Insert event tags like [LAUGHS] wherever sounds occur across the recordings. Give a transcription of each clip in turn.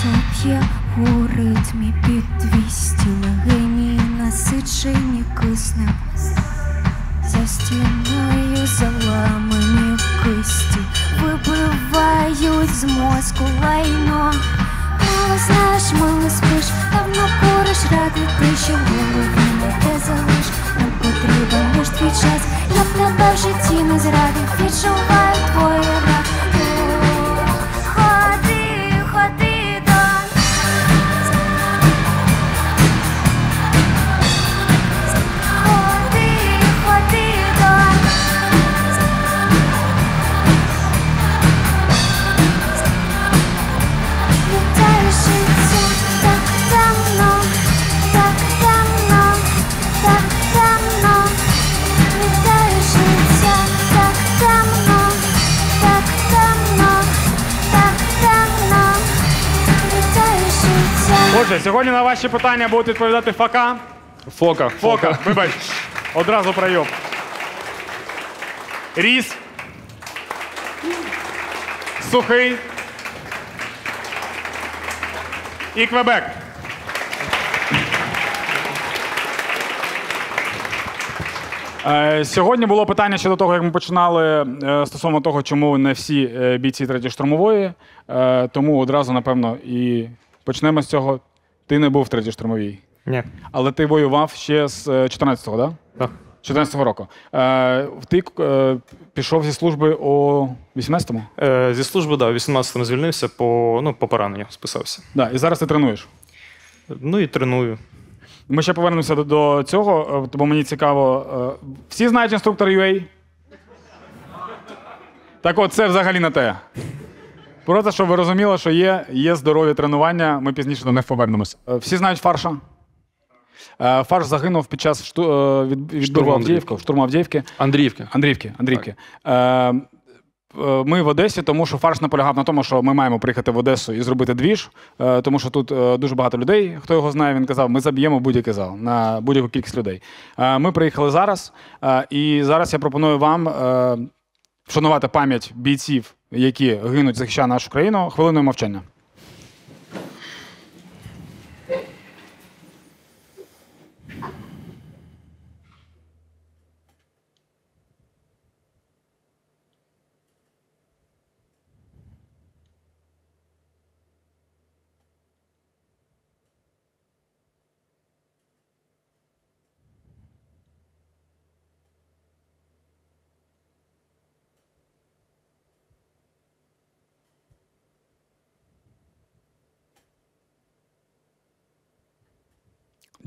серце п'є у ритмі під двісті легені насичені киснем. За стіною заламані кисті вибивають з мозку лайно. Мало знаєш, мало спиш, давно куриш ради ти, що голови не те залиш. Нам потрібен лиш твій час, я б тебе в житті не зрадив, відчуваю твоє рак. Отже, сьогодні на ваші питання будуть відповідати Фака. Фока. Фока, вибач. Одразу пройоб. Ріс. Сухий. І Квебек. Е, Сьогодні було питання щодо того, як ми починали е, стосовно того, чому не всі е, бійці третьої штурмової. Е, Тому одразу, напевно, і почнемо з цього. Ти не був в третій штурмовій. Ні. Але ти воював ще з е, 14-го, так? Так. 14-го року. Е, ти е, пішов зі служби у 18-му? Е, зі служби, да, в 18-му звільнився по, ну, по пораненню, списався. Да, і зараз ти тренуєш. Ну і треную. Ми ще повернемося до, до цього, е, бо мені цікаво. е, Всі знають інструктор UA? Так от, це взагалі не те. Просто, щоб ви розуміли, що є, є здорові тренування, ми пізніше до них повернемося. Е, Всі знають фарша? Е, Фарш загинув під час шту, е, від, від Штурму Авдіївки, штурму Авдіївки. Андріївки. Е, е, ми в Одесі, тому що фарш наполягав на тому, що ми маємо приїхати в Одесу і зробити двіж, тому що тут дуже багато людей. Хто його знає, він казав, ми заб'ємо будь-який зал на будь-яку кількість людей. Ми приїхали зараз, і зараз я пропоную вам вшанувати пам'ять бійців, які гинуть, захищаючи нашу країну, хвилиною мовчання.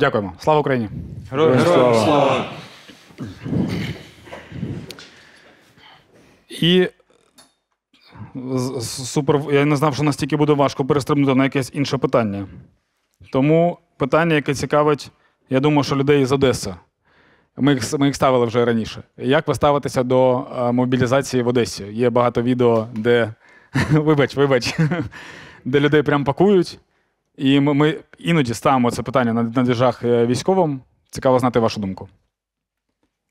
Дякуємо. Слава Україні! Героям слава. І супер. Я не знав, що настільки буде важко перестрибнути на якесь інше питання. Тому питання, яке цікавить, я думаю, що людей з Одеси. Ми їх, ми їх ставили вже раніше. Як ви ставитеся до е, мобілізації в Одесі? Є багато відео, де [LAUGHS] вибач, вибач, [LAUGHS] де людей прям пакують. І ми, ми іноді ставимо це питання на, на двіжах е, військовим. Цікаво знати вашу думку.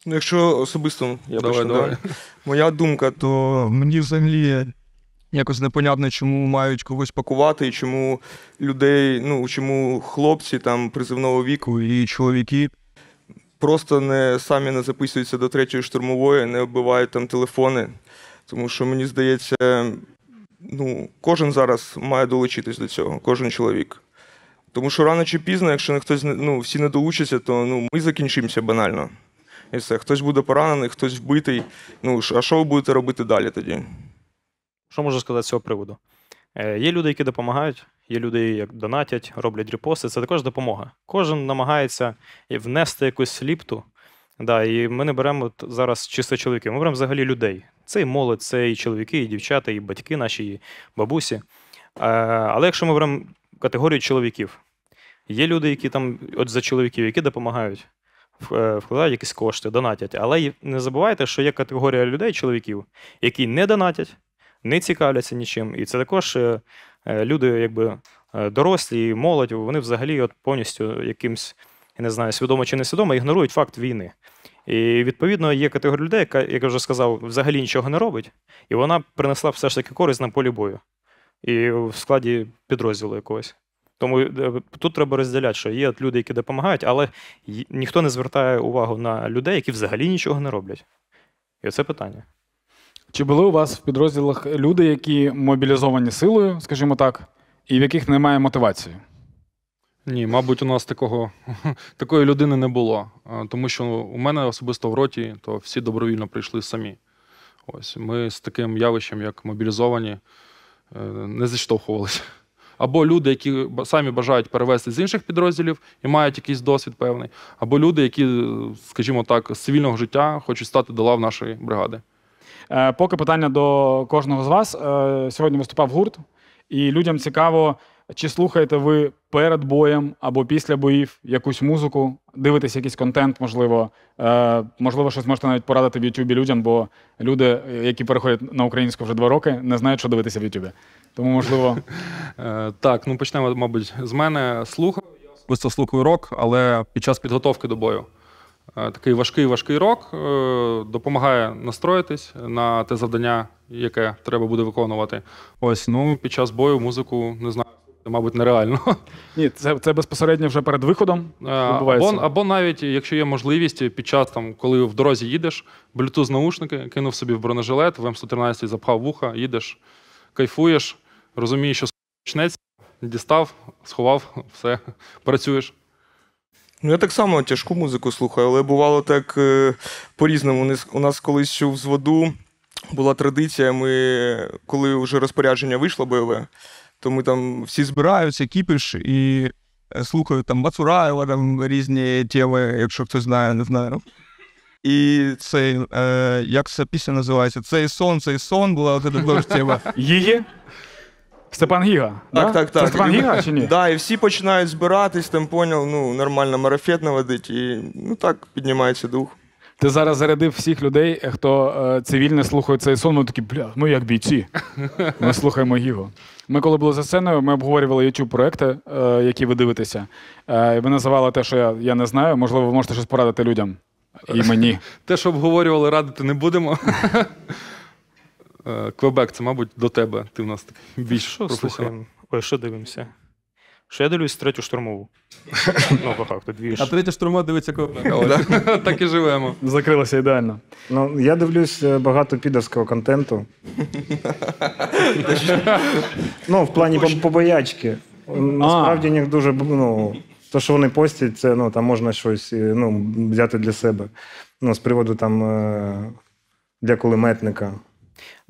Ну, якщо особисто я Давай, почну, давай. моя думка, то мені взагалі якось непонятно, чому мають когось пакувати, і чому людей, ну чому хлопці там призивного віку і чоловіки просто не самі не записуються до третьої штурмової, не вбивають там телефони. Тому що мені здається, ну, кожен зараз має долучитись до цього, кожен чоловік. Тому що рано чи пізно, якщо не хтось ну, всі не долучаться, то ну, ми закінчимося банально. І все. Хтось буде поранений, хтось вбитий. Ну, а що ви будете робити далі тоді? Що можу сказати з цього приводу? Е, Є люди, які допомагають, є люди, які донатять, роблять репости. Це також допомога. Кожен намагається внести якусь ліпту. Да, і ми не беремо зараз чисто чоловіків, ми беремо взагалі людей. Це і молодь, це і чоловіки, і дівчата, і батьки наші, і бабусі. Але якщо ми беремо категорію чоловіків, є люди, які там, от за чоловіків, які допомагають, е, вкладають якісь кошти, донатять. Але не забувайте, що є категорія людей, чоловіків, які не донатять, не цікавляться нічим. І це також е, е, люди, якби дорослі, молодь, вони взагалі от повністю якимсь, я не знаю, свідомо чи несвідомо, ігнорують факт війни. І відповідно є категорія людей, яка, як я вже сказав, взагалі нічого не робить, і вона принесла все ж таки користь на полі бою. і в складі підрозділу якогось. Тому е, тут треба розділяти, що є люди, які допомагають, але ніхто не звертає увагу на людей, які взагалі нічого не роблять. І оце питання. Чи були у вас в підрозділах люди, які мобілізовані силою, скажімо так, і в яких немає мотивації? Ні, мабуть, у нас такого, [LAUGHS] такої людини не було. Тому що у мене особисто в роті, то всі добровільно прийшли самі. Ось ми з таким явищем, як мобілізовані, е, не зіштовхувалися. Або люди, які самі бажають перевести з інших підрозділів і мають якийсь досвід певний, або люди, які, скажімо так, з цивільного життя хочуть стати до лав нашої бригади. Е, Поки питання до кожного з вас. Е, Сьогодні виступав гурт, і людям цікаво, чи слухаєте ви перед боєм або після боїв якусь музику, дивитесь якийсь контент, можливо. Е, Можливо, щось можете навіть порадити в Ютубі людям, бо люди, які переходять на українську вже два роки, не знають, що дивитися в Ютубі. Тому, можливо, [LAUGHS] Е, Так, ну почнемо, мабуть, з мене. Слухаю. Я особисто слухаю рок, але під час підготовки до бою. Е, Такий важкий важкий рок е, допомагає настроїтись на те завдання, яке треба буде виконувати. Ось, ну, під час бою музику не знаю, мабуть, нереально. [LAUGHS] ні, це, це безпосередньо вже перед виходом. Або, або навіть, якщо є можливість, під час там, коли в дорозі їдеш, Bluetooth наушники, кинув собі в бронежилет, в М113 запхав вуха, їдеш, кайфуєш, розумієш, що почнеться, дістав, сховав, [LAUGHS] все, працюєш. Ну, я так само тяжку музику слухаю, але бувало так е, по-різному. У нас- колись ще в взводу була традиція, ми, коли вже розпорядження вийшло бойове, то ми там всі збираються, кіпіш і е, слухають там Бацураєва, там різні теми, якщо хтось знає, не знаю. І цей, е, як ця пісня називається? Цей сон, цей сон була от теж тема. Її? Степан Гіга. да? Так, так, так. Це Степан Гіга чи ні? Да, і всі починають збиратись, там поняв, ну, нормально марафет наводить, і ну так піднімається дух. Ти зараз зарядив всіх людей, хто е, цивільно слухає цей сон, ми такі, бля, ми як бійці. [LAUGHS] Ми слухаємо Гіго. Ми, коли були за сценою, ми обговорювали youtube проекти, е, які ви дивитеся. Е, і ви називали те, що я, я не знаю. Можливо, ви можете щось порадити людям. І мені. [LAUGHS] Те, що обговорювали, радити не будемо. [LAUGHS] Е, Квебек, це, мабуть, до тебе. Ти в нас такий більш Що професіонал. слухаємо? Ой, що дивимося? Що я дивлюсь третю штурмову. ну, по факту, дві ж. А третя штурма дивиться. Ось. [LAUGHS] Так і живемо. Закрилося ідеально. Ну, я дивлюсь е, багато підерського контенту. ну, в плані побоячки. Насправді них дуже ну, то, що вони постять, це ну, там можна щось е, ну, взяти для себе. Ну, з приводу там е, для кулеметника.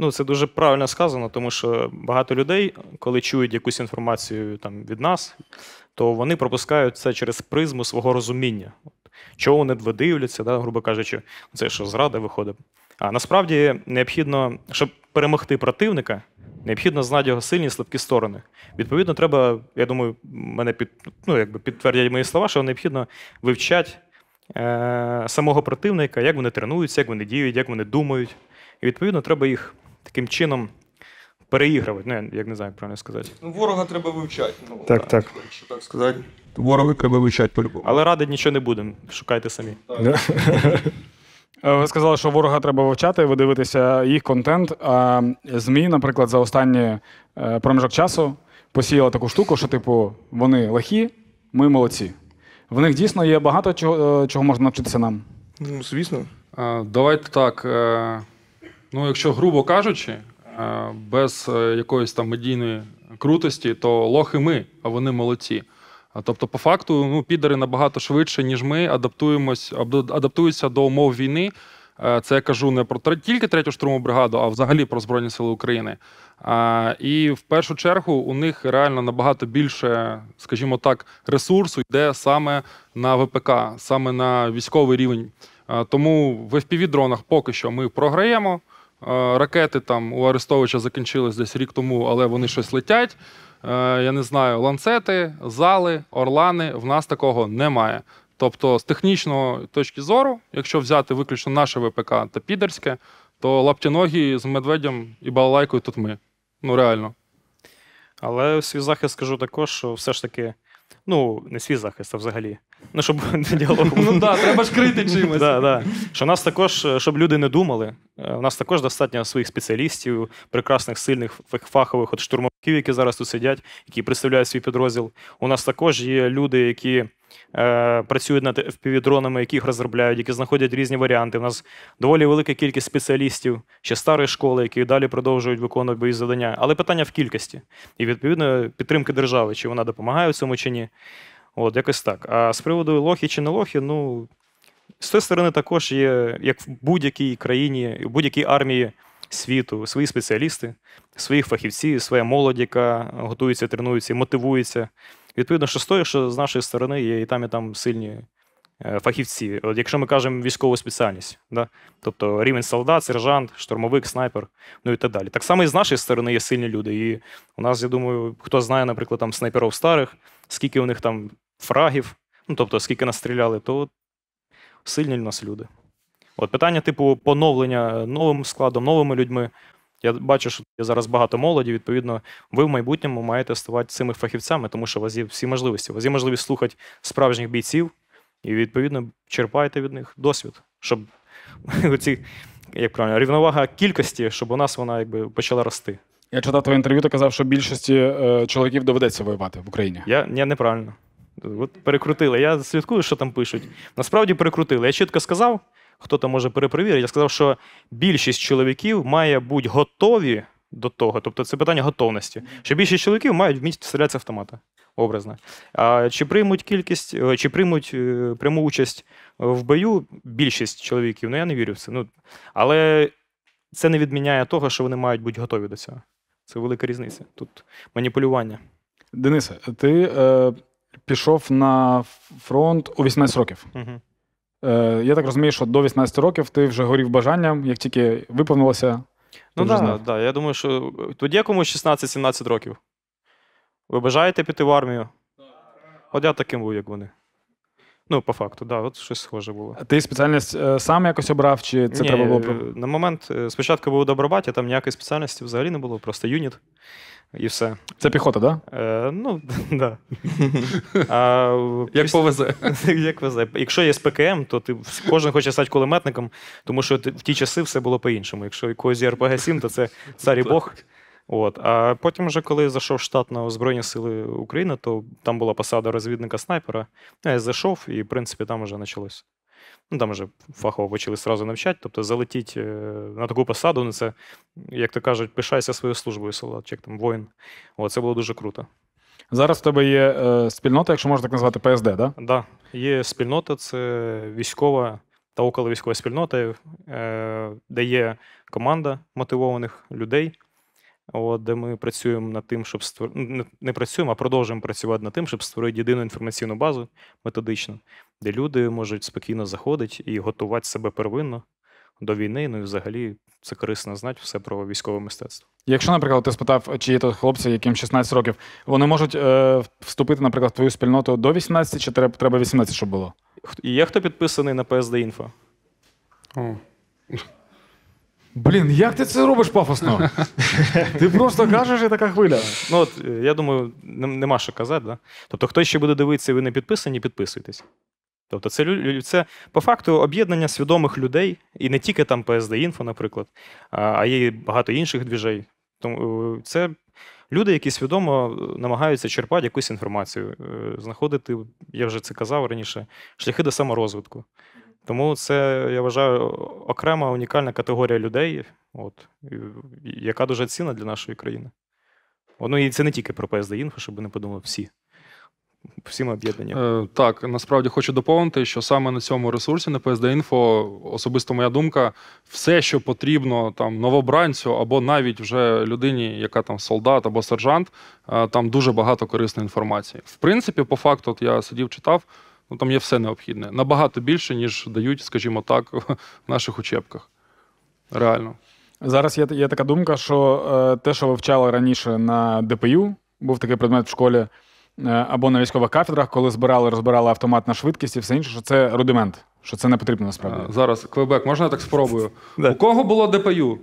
Ну, це дуже правильно сказано, тому що багато людей, коли чують якусь інформацію там, від нас, то вони пропускають це через призму свого розуміння. Чого вони дивляться, да, грубо кажучи, це що зрада виходить. А насправді необхідно, щоб перемогти противника, необхідно знати його сильні і слабкі сторони. Відповідно, треба, я думаю, мене під, ну, якби підтвердять мої слова, що необхідно вивчати е, самого противника, як вони тренуються, як вони діють, як вони думають. І відповідно треба їх таким чином переігрувати. Ну, я як не знаю, як правильно сказати. Ну, ворога треба вивчати. Ну, Так, так. Якщо так сказати. Ворога треба вивчати по-любому. Але радити нічого не будемо, шукайте самі. Е, Ви сказали, що ворога треба вивчати, ви дивитеся їх контент. А ЗМІ, наприклад, за останній е, проміжок часу посіяли таку штуку, що, типу, вони лихі, ми молодці. В них дійсно є багато чого, е, чого можна навчитися нам. Ну, звісно. Е, Давайте так. е, Ну, якщо грубо кажучи, е, без е, якоїсь там медійної крутості, то лохи ми, а вони молодці. Тобто, по факту, ну, підари набагато швидше, ніж ми, адаптуємось, адаптуються до умов війни. Е, Це я кажу не про тільки третю штурмову бригаду, а взагалі про Збройні Сили України. І в першу чергу у них реально набагато більше, скажімо так, ресурсу йде саме на ВПК, саме на військовий рівень. Тому в FPV-дронах поки що ми програємо. А, Ракети там у Арестовича закінчились десь рік тому, але вони щось летять. Е, Я не знаю, ланцети, зали, орлани. В нас такого немає. Тобто, з технічної точки зору, якщо взяти виключно наше ВПК та підерське, то лаптяногі з медведем і балалайкою тут ми. Ну реально. Але свій захист скажу також, що все ж таки Ну, не свій захист, а взагалі. Ну, щоб [LAUGHS] діалог був. Ну так, треба ж крити [LAUGHS] чимось. Да, да. Що нас також, е, щоб люди не думали, е, у нас також достатньо своїх спеціалістів, прекрасних, сильних фахових от штурмовиків, які зараз тут сидять, які представляють свій підрозділ. У нас також є люди, які е, працюють над FPV-дронами, які їх розробляють, які знаходять різні варіанти. У нас доволі велика кількість спеціалістів, ще старої школи, які далі продовжують виконувати бойові завдання. Але питання в кількості. І відповідно підтримки держави, чи вона допомагає в цьому чи ні. От, якось так. А з приводу лохи чи не лохи, ну, з тої сторони також є, як в будь-якій країні, в будь-якій армії світу, свої спеціалісти, своїх фахівців, своя молодь, яка готується, тренується, мотивується. Відповідно, що з тої, що з нашої сторони є і там, і там сильні е, фахівці. От якщо ми кажемо військову спеціальність, да? тобто рівень солдат, сержант, штурмовик, снайпер, ну і так далі. Так само і з нашої сторони є сильні люди. І у нас, я думаю, хто знає, наприклад, там снайперів старих, скільки у них там фрагів, ну тобто скільки настріляли, то сильні в нас люди. От питання, типу, поновлення новим складом, новими людьми. Я бачу, що є зараз багато молоді. Відповідно, ви в майбутньому маєте ставати цими фахівцями, тому що у вас є всі можливості. У вас є можливість слухати справжніх бійців, і відповідно черпайте від них досвід, щоб [LAUGHS] оці, як правильно, рівновага кількості, щоб у нас вона якби почала рости. Я читав твоє інтерв'ю, ти казав, що більшості е, чоловіків доведеться воювати в Україні. Я, я неправильно. От перекрутили. Я слідкую, що там пишуть. Насправді перекрутили. Я чітко сказав, хто там може перепровірити. Я сказав, що більшість чоловіків має бути готові до того. Тобто це питання готовності. Що більшість чоловіків мають вміти стріляти з автомата. Образно. А чи приймуть кількість, е, чи приймуть е, пряму участь в бою більшість чоловіків? Ну я не вірю в це. Ну, але це не відміняє того, що вони мають бути готові до цього. Це велика різниця. Тут маніпулювання. Денисе, ти е, пішов на фронт у 18 років. Угу. Е, я так розумію, що до 18 років ти вже горів бажанням, як тільки виповнилося. Ну так, знав. да, я думаю, що тоді якому 16-17 років. Ви бажаєте піти в армію? От я таким був, як вони. Ну, по факту, да, от щось схоже було. А Ти спеціальність е, сам якось обрав, чи це Ні, треба було е, На момент е, спочатку був у Добробаті, там ніякої спеціальності взагалі не було, просто юніт і все. Це піхота, так? Да? Е, ну, [LAUGHS] да. [LAUGHS] А, Як після- повезе. [LAUGHS] Як везе. Якщо є СПКМ, то ти кожен хоче стати кулеметником, тому що в ті часи все було по-іншому. Якщо у когось РПГ-7, то це цар і Бог. От. А потім, вже, коли зайшов штат на Збройні Сили України, то там була посада розвідника снайпера. Я зайшов, і, в принципі, там вже почалось. Ну, там вже фахово почали сразу навчати. Тобто залетіть е, на таку посаду, ну, це, як то кажуть, пишайся своєю службою, солдат, чи як там воїн. От, це було дуже круто. Зараз в тебе є е, спільнота, якщо можна так назвати, ПСД, так? Да? Да, є спільнота, це військова та околовійськова спільнота, е, де є команда мотивованих людей, от, де ми працюємо над тим, щоб створити, не, не працюємо, а продовжуємо працювати над тим, щоб створити єдину інформаційну базу методичну, де люди можуть спокійно заходити і готувати себе первинно до війни. Ну і взагалі це корисно знати все про військове мистецтво. Якщо, наприклад, ти спитав, чи є то хлопці, яким 16 років, вони можуть е, вступити, наприклад, в твою спільноту до 18, чи треба, треба 18, щоб було? І є хто підписаний на PSD Info? Блін, як ти це робиш пафосно? [LAUGHS] ти просто кажеш і така хвиля. Ну, от, е, я думаю, нема що казати. Да? Тобто, хтось ще буде дивитися, і ви не підписані, підписуйтесь. Тобто, це, це по факту об'єднання свідомих людей, і не тільки там PSD Info, наприклад, а є і багато інших двіжей. Тому е, це люди, які свідомо е, намагаються черпати якусь інформацію, знаходити, я вже це казав раніше, шляхи до саморозвитку. Тому це, я вважаю, окрема унікальна категорія людей, от, яка дуже цінна для нашої країни. Ну і це не тільки про PSD Info, щоб не подумали всі. Всі ми. Е, Так, насправді хочу доповнити, що саме на цьому ресурсі на PSD Info, особисто моя думка, все, що потрібно там новобранцю або навіть вже людині, яка там солдат або сержант, е, там дуже багато корисної інформації. В принципі, по факту, от я сидів, читав, ну там є все необхідне. Набагато більше, ніж дають, скажімо так, в наших учебках. Реально. Зараз є, є така думка, що е, те, що вивчали раніше на ДПЮ, був такий предмет в школі, е, або на військових кафедрах, коли збирали, розбирали автомат на швидкість і все інше, що це рудимент, що це не потрібно Е, насправді. Зараз, Квебек, можна я так спробую? У кого було ДПЮ?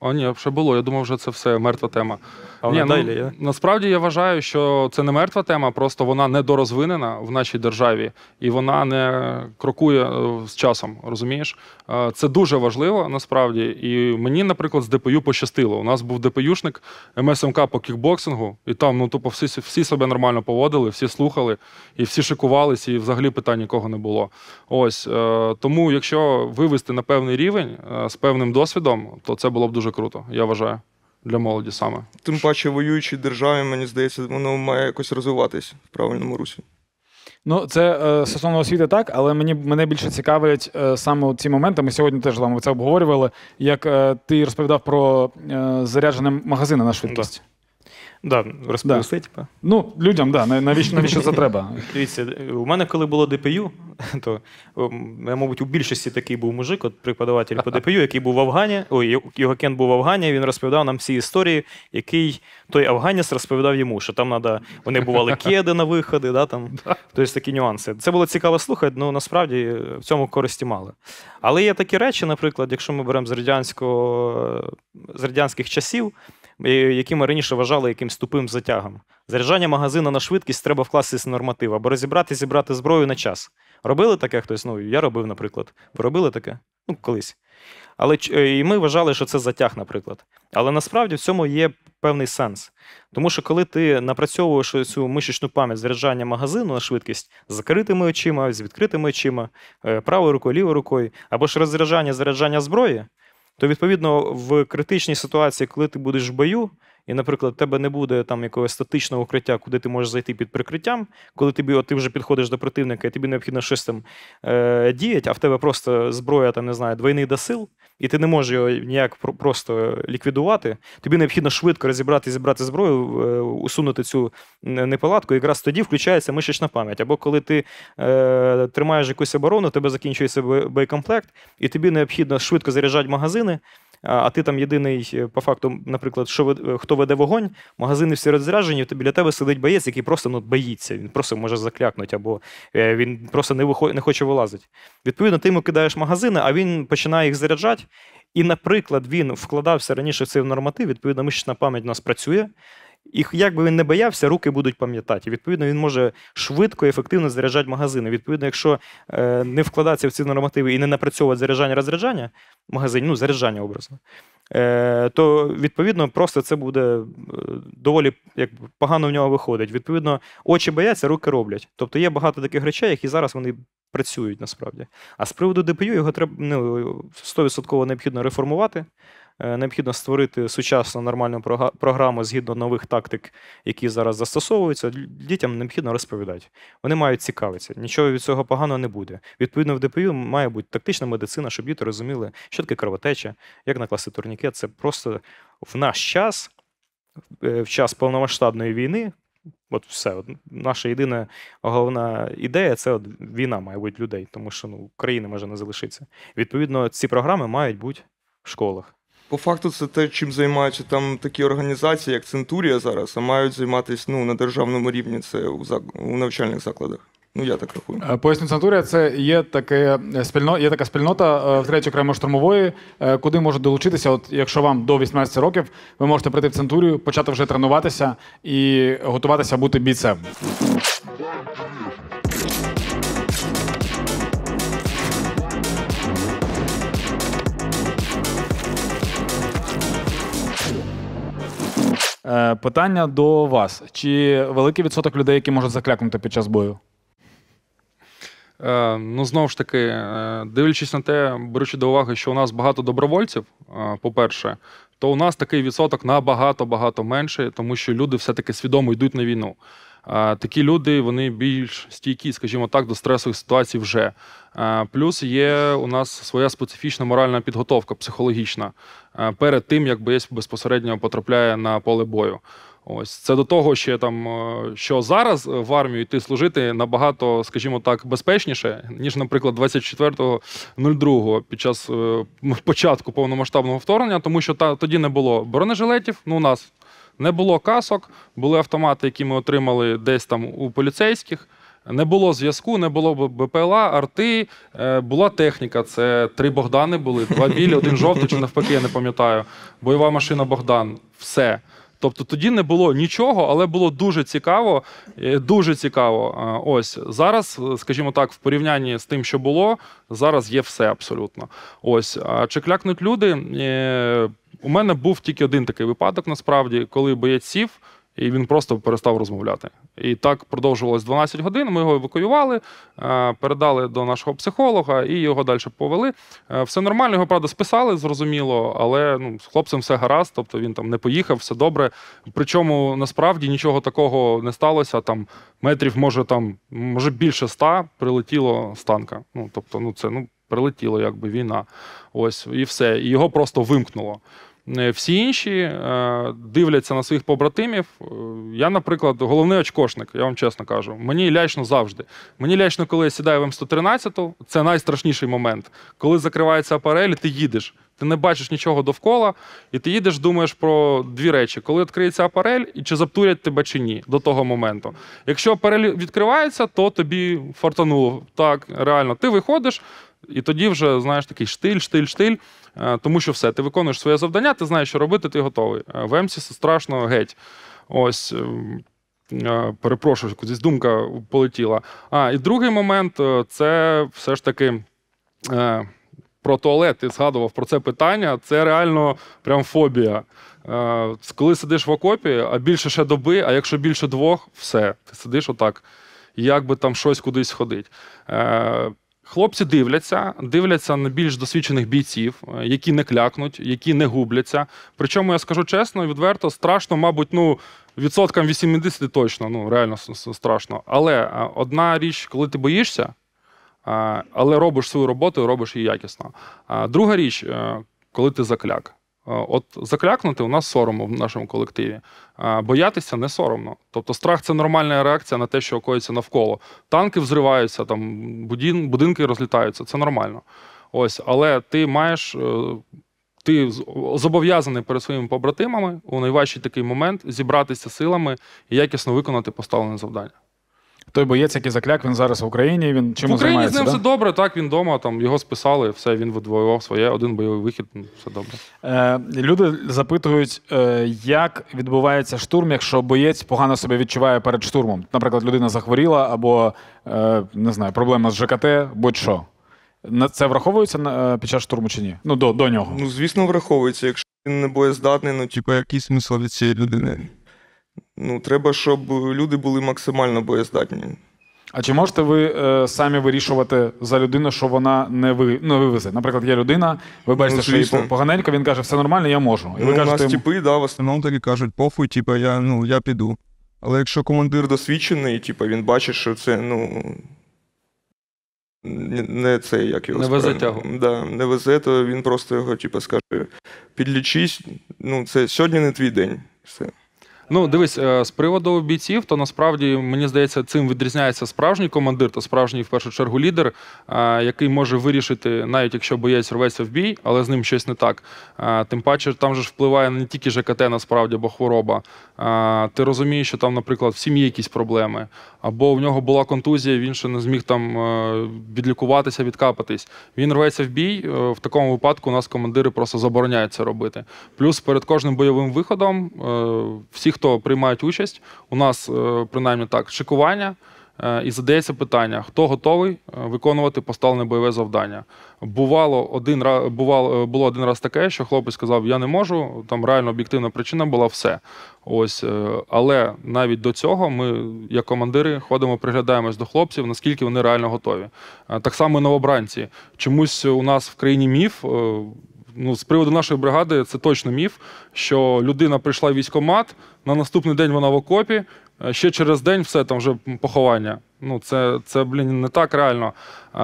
А ні, ще було. Я думав, вже це все мертва тема. А Ні, ну, далі є? Насправді я вважаю, що це не мертва тема, просто вона недорозвинена в нашій державі і вона не крокує е, з часом. Розумієш? Е, Це дуже важливо насправді. І мені, наприклад, з ДПЮ пощастило. У нас був ДПЮшник МСМК по кікбоксингу, і там ну тупо всі, всі себе нормально поводили, всі слухали, і всі шикувалися, і взагалі питань нікого не було. Ось е, тому, якщо вивести на певний рівень з певним досвідом, то це було б дуже круто, я вважаю, для молоді саме. Тим паче воюючій державі, мені здається, воно має якось розвиватись в правильному русі. Ну, це е, стосовно освіти так, але мені мене більше цікавлять е, саме ці моменти. Ми сьогодні теж з вами це обговорювали. Як е, ти розповідав про е, заряджене магазини на швидкість. Да, розповісти, типу. Ну, людям, да, навіщо, навіщо це треба? Дивіться, у мене коли було ДПЮ, [LAUGHS] то ем, я, мабуть, у більшості такий був мужик, от преподаватель по ДПЮ, який був в Афгані. Ой, його кен був в Афгані, він розповідав нам всі історії, який той афганець розповідав йому, що там треба, вони бували [LAUGHS] кеди на виходи, да, там, тобто такі нюанси. Це було цікаво слухати, але насправді в цьому користі мало. Але є такі речі, наприклад, якщо ми беремо з радянського з радянських часів, які ми раніше вважали якимсь тупим затягом. Заряджання магазину на швидкість треба вкластися норматив, або розібрати, зібрати зброю на час. Робили таке хтось? Ну, я робив, наприклад. Ви робили таке? Ну, колись. Але е, і ми вважали, що це затяг, наприклад. Але насправді в цьому є певний сенс. Тому що коли ти напрацьовуєш цю мишечну пам'ять заряджання магазину на швидкість з закритими очима, з відкритими очима, е, правою рукою, лівою рукою, або ж розряджання заряджання зброї, то відповідно в критичній ситуації, коли ти будеш в бою, і, наприклад, в тебе не буде там якогось статичного укриття, куди ти можеш зайти під прикриттям, коли тобі, от ти вже підходиш до противника, і тобі необхідно щось там е, діяти, а в тебе просто зброя, там, не знаю, двойний досил, і ти не можеш його ніяк про- просто ліквідувати. Тобі необхідно швидко розібрати, зібрати зброю, е, усунути цю неполадку, і якраз тоді включається мишечна пам'ять. Або коли ти е, тримаєш якусь оборону, тебе закінчується боєкомплект, і тобі необхідно швидко заряджати магазини. А ти там єдиний, е, по факту, наприклад, що вед- хто веде вогонь, магазини всі розряджені, то біля тебе сидить боєць, який просто ну, боїться. Він просто може заклякнути, або е, він просто не, вихо- не хоче вилазити. Відповідно, ти йому кидаєш магазини, а він починає їх заряджати. І, наприклад, він вкладався раніше в цей норматив, відповідно, мишечна пам'ять у нас працює. І як би він не боявся, руки будуть пам'ятати. І, відповідно, він може швидко і ефективно заряджати магазини. Відповідно, якщо е, не вкладатися в ці нормативи і не напрацьовувати заряджання розряджання магазин, ну, заряджання образно, е, то відповідно просто це буде е, доволі як, погано в нього виходить. Відповідно, очі бояться, руки роблять. Тобто є багато таких речей, які зараз вони працюють насправді. А з приводу ДПЮ його треба ну, 100% необхідно реформувати. Е, Необхідно створити сучасну нормальну програму згідно нових тактик, які зараз застосовуються. Дітям необхідно розповідати. Вони мають цікавитися. Нічого від цього поганого не буде. Відповідно, в ДПЮ має бути тактична медицина, щоб діти розуміли, що таке кровотеча, як накласти турнікет. Це просто в наш час, е, в час повномасштабної війни. От все, от наша єдина головна ідея це от війна має бути людей, тому що ну, країни може не залишитися. Відповідно, ці програми мають бути в школах. По факту, це те, чим займаються там такі організації, як Центурія зараз, а мають займатися ну, на державному рівні це у, зак... у навчальних закладах. Ну, я так рахую. Е, Поясню Центурія, це є, таке спільно, є така спільнота е, в третій окремо штурмової, е, куди можуть долучитися. От якщо вам до 18 років, ви можете прийти в Центурію, почати вже тренуватися і готуватися бути бійцем. Питання до вас: чи великий відсоток людей, які можуть заклякнути під час бою? Е, ну, знову ж таки, е, дивлячись на те, беручи до уваги, що у нас багато добровольців, е, по-перше, то у нас такий відсоток набагато-багато менший, тому що люди все-таки свідомо йдуть на війну. Такі люди вони більш стійкі, скажімо так, до стресових ситуацій вже. Плюс є у нас своя специфічна моральна підготовка психологічна перед тим, як боєць безпосередньо потрапляє на поле бою. Ось це до того, ще там, що зараз в армію йти служити набагато, скажімо так, безпечніше, ніж, наприклад, 24.02 під час е, початку повномасштабного вторгнення, тому що та, тоді не було бронежилетів. Ну, у нас не було касок, були автомати, які ми отримали десь там у поліцейських. Не було зв'язку, не було БПЛА, арти, е, була техніка. Це три Богдани були, два білі, один жовтий, чи навпаки, я не пам'ятаю. Бойова машина Богдан. Все. Тобто тоді не було нічого, але було дуже цікаво. е, Дуже цікаво. Ось зараз, е, скажімо так, в порівнянні з тим, що було, зараз є все абсолютно. Ось, чи клякнуть люди? Е, У мене був тільки один такий випадок, насправді, коли боєць сів, і він просто перестав розмовляти. І так продовжувалось 12 годин. Ми його евакуювали, е, передали до нашого психолога і його далі повели. Е, Все нормально, його правда списали, зрозуміло, але ну, з хлопцем все гаразд, тобто він там не поїхав, все добре. Причому насправді нічого такого не сталося. Там метрів, може, там, може більше ста прилетіло з танка. Ну, тобто, ну це ну, прилетіло, якби війна. Ось, і все. І його просто вимкнуло. Е, Всі інші е, дивляться на своїх побратимів. Е, Я, наприклад, головний очкошник, я вам чесно кажу. Мені лячно завжди. Мені лячно, коли я сідаю в М113, це найстрашніший момент. Коли закривається апарель, ти їдеш. Ти не бачиш нічого довкола, і ти їдеш, думаєш про дві речі: коли відкриється апарель, і чи заптурять тебе чи ні до того моменту. Якщо апарель відкривається, то тобі фартануло. Так, реально, ти виходиш, і тоді вже знаєш такий штиль, штиль, штиль. Е, Тому що все, ти виконуєш своє завдання, ти знаєш, що робити, ти готовий. Е, В Емсі страшно геть. Ось. ем, е, Перепрошую, кудись думка полетіла. А, і другий момент це все ж таки про туалет. Ти згадував про це питання. Це реально прям фобія. Коли сидиш в окопі, а більше ще доби, а якщо більше двох, все, ти сидиш отак, як би там щось кудись ходить. Хлопці дивляться, дивляться на більш досвідчених бійців, е, які не клякнуть, які не губляться. Причому я скажу чесно, відверто, страшно, мабуть, ну. Відсоткам 80 точно, ну реально страшно. Але е, одна річ, коли ти боїшся, е, але робиш свою роботу і робиш її якісно. Друга річ, коли ти закляк. Е, От заклякнути у нас соромно в нашому колективі. А Боятися не соромно. Тобто страх це нормальна реакція на те, що коїться навколо. Танки взриваються, там будинки розлітаються. Це нормально. Ось, але ти маєш. е, Ти зобов'язаний перед своїми побратимами у найважчий такий момент зібратися силами і якісно виконати поставлене завдання. Той боєць, який закляк, він зараз в Україні. Він чим в Україні з ним да? все добре, так він вдома, там його списали, все, він відвоював своє, один бойовий вихід, ну, все добре. Е, люди запитують, е, як відбувається штурм, якщо боєць погано себе відчуває перед штурмом. Наприклад, людина захворіла або е, не знаю, проблема з ЖКТ, будь-що. На- Це враховується на- е, під час штурму чи ні? Ну, до, до нього. Ну, звісно, враховується. Якщо він не боєздатний, ну, типу, який смисл від цієї людини? Ну, треба, щоб люди були максимально боєздатні. А чи можете ви е, самі вирішувати за людину, що вона не ви не вивезе? Наприклад, є людина, ви бачите, Ну, що їй поганенько, він каже, все нормально, я можу. І ви Ну, у нас типи, да, в основному такі кажуть, похуй, типу, я, ну, я піду. Але якщо командир досвідчений, типу, він бачить, що це, ну. Не не це, як його Не везе тягу. Да, не везе, то він просто його, типу, скаже: підлічись, ну, це сьогодні не твій день. Все. Ну, дивись, е, з приводу бійців, то насправді мені здається, цим відрізняється справжній командир та справжній в першу чергу лідер, е, який може вирішити, навіть якщо боєць рветься в бій, але з ним щось не так. Е, Тим паче, там же ж впливає не тільки ЖКТ насправді, або хвороба. Ти розумієш, що там, наприклад, в сім'ї якісь проблеми, або в нього була контузія, він ще не зміг там відлікуватися, відкапатись. Він рветься в бій. В такому випадку у нас командири просто забороняють це робити. Плюс перед кожним бойовим виходом е, всі, хто приймають участь, у нас е, принаймні так, шикування. е, І задається питання, хто готовий е, виконувати поставлене бойове завдання. Бувало один раз бувало, було один раз таке, що хлопець сказав: Я не можу. Там реально об'єктивна причина була все. Ось, але навіть до цього ми, як командири, ходимо, приглядаємось до хлопців, наскільки вони реально готові. Так само і новобранці. Чомусь у нас в країні міф. Ну, з приводу нашої бригади це точно міф, що людина прийшла в військкомат, на наступний день вона в окопі, е, ще через день все там вже поховання. Ну, це, це блін, не так реально.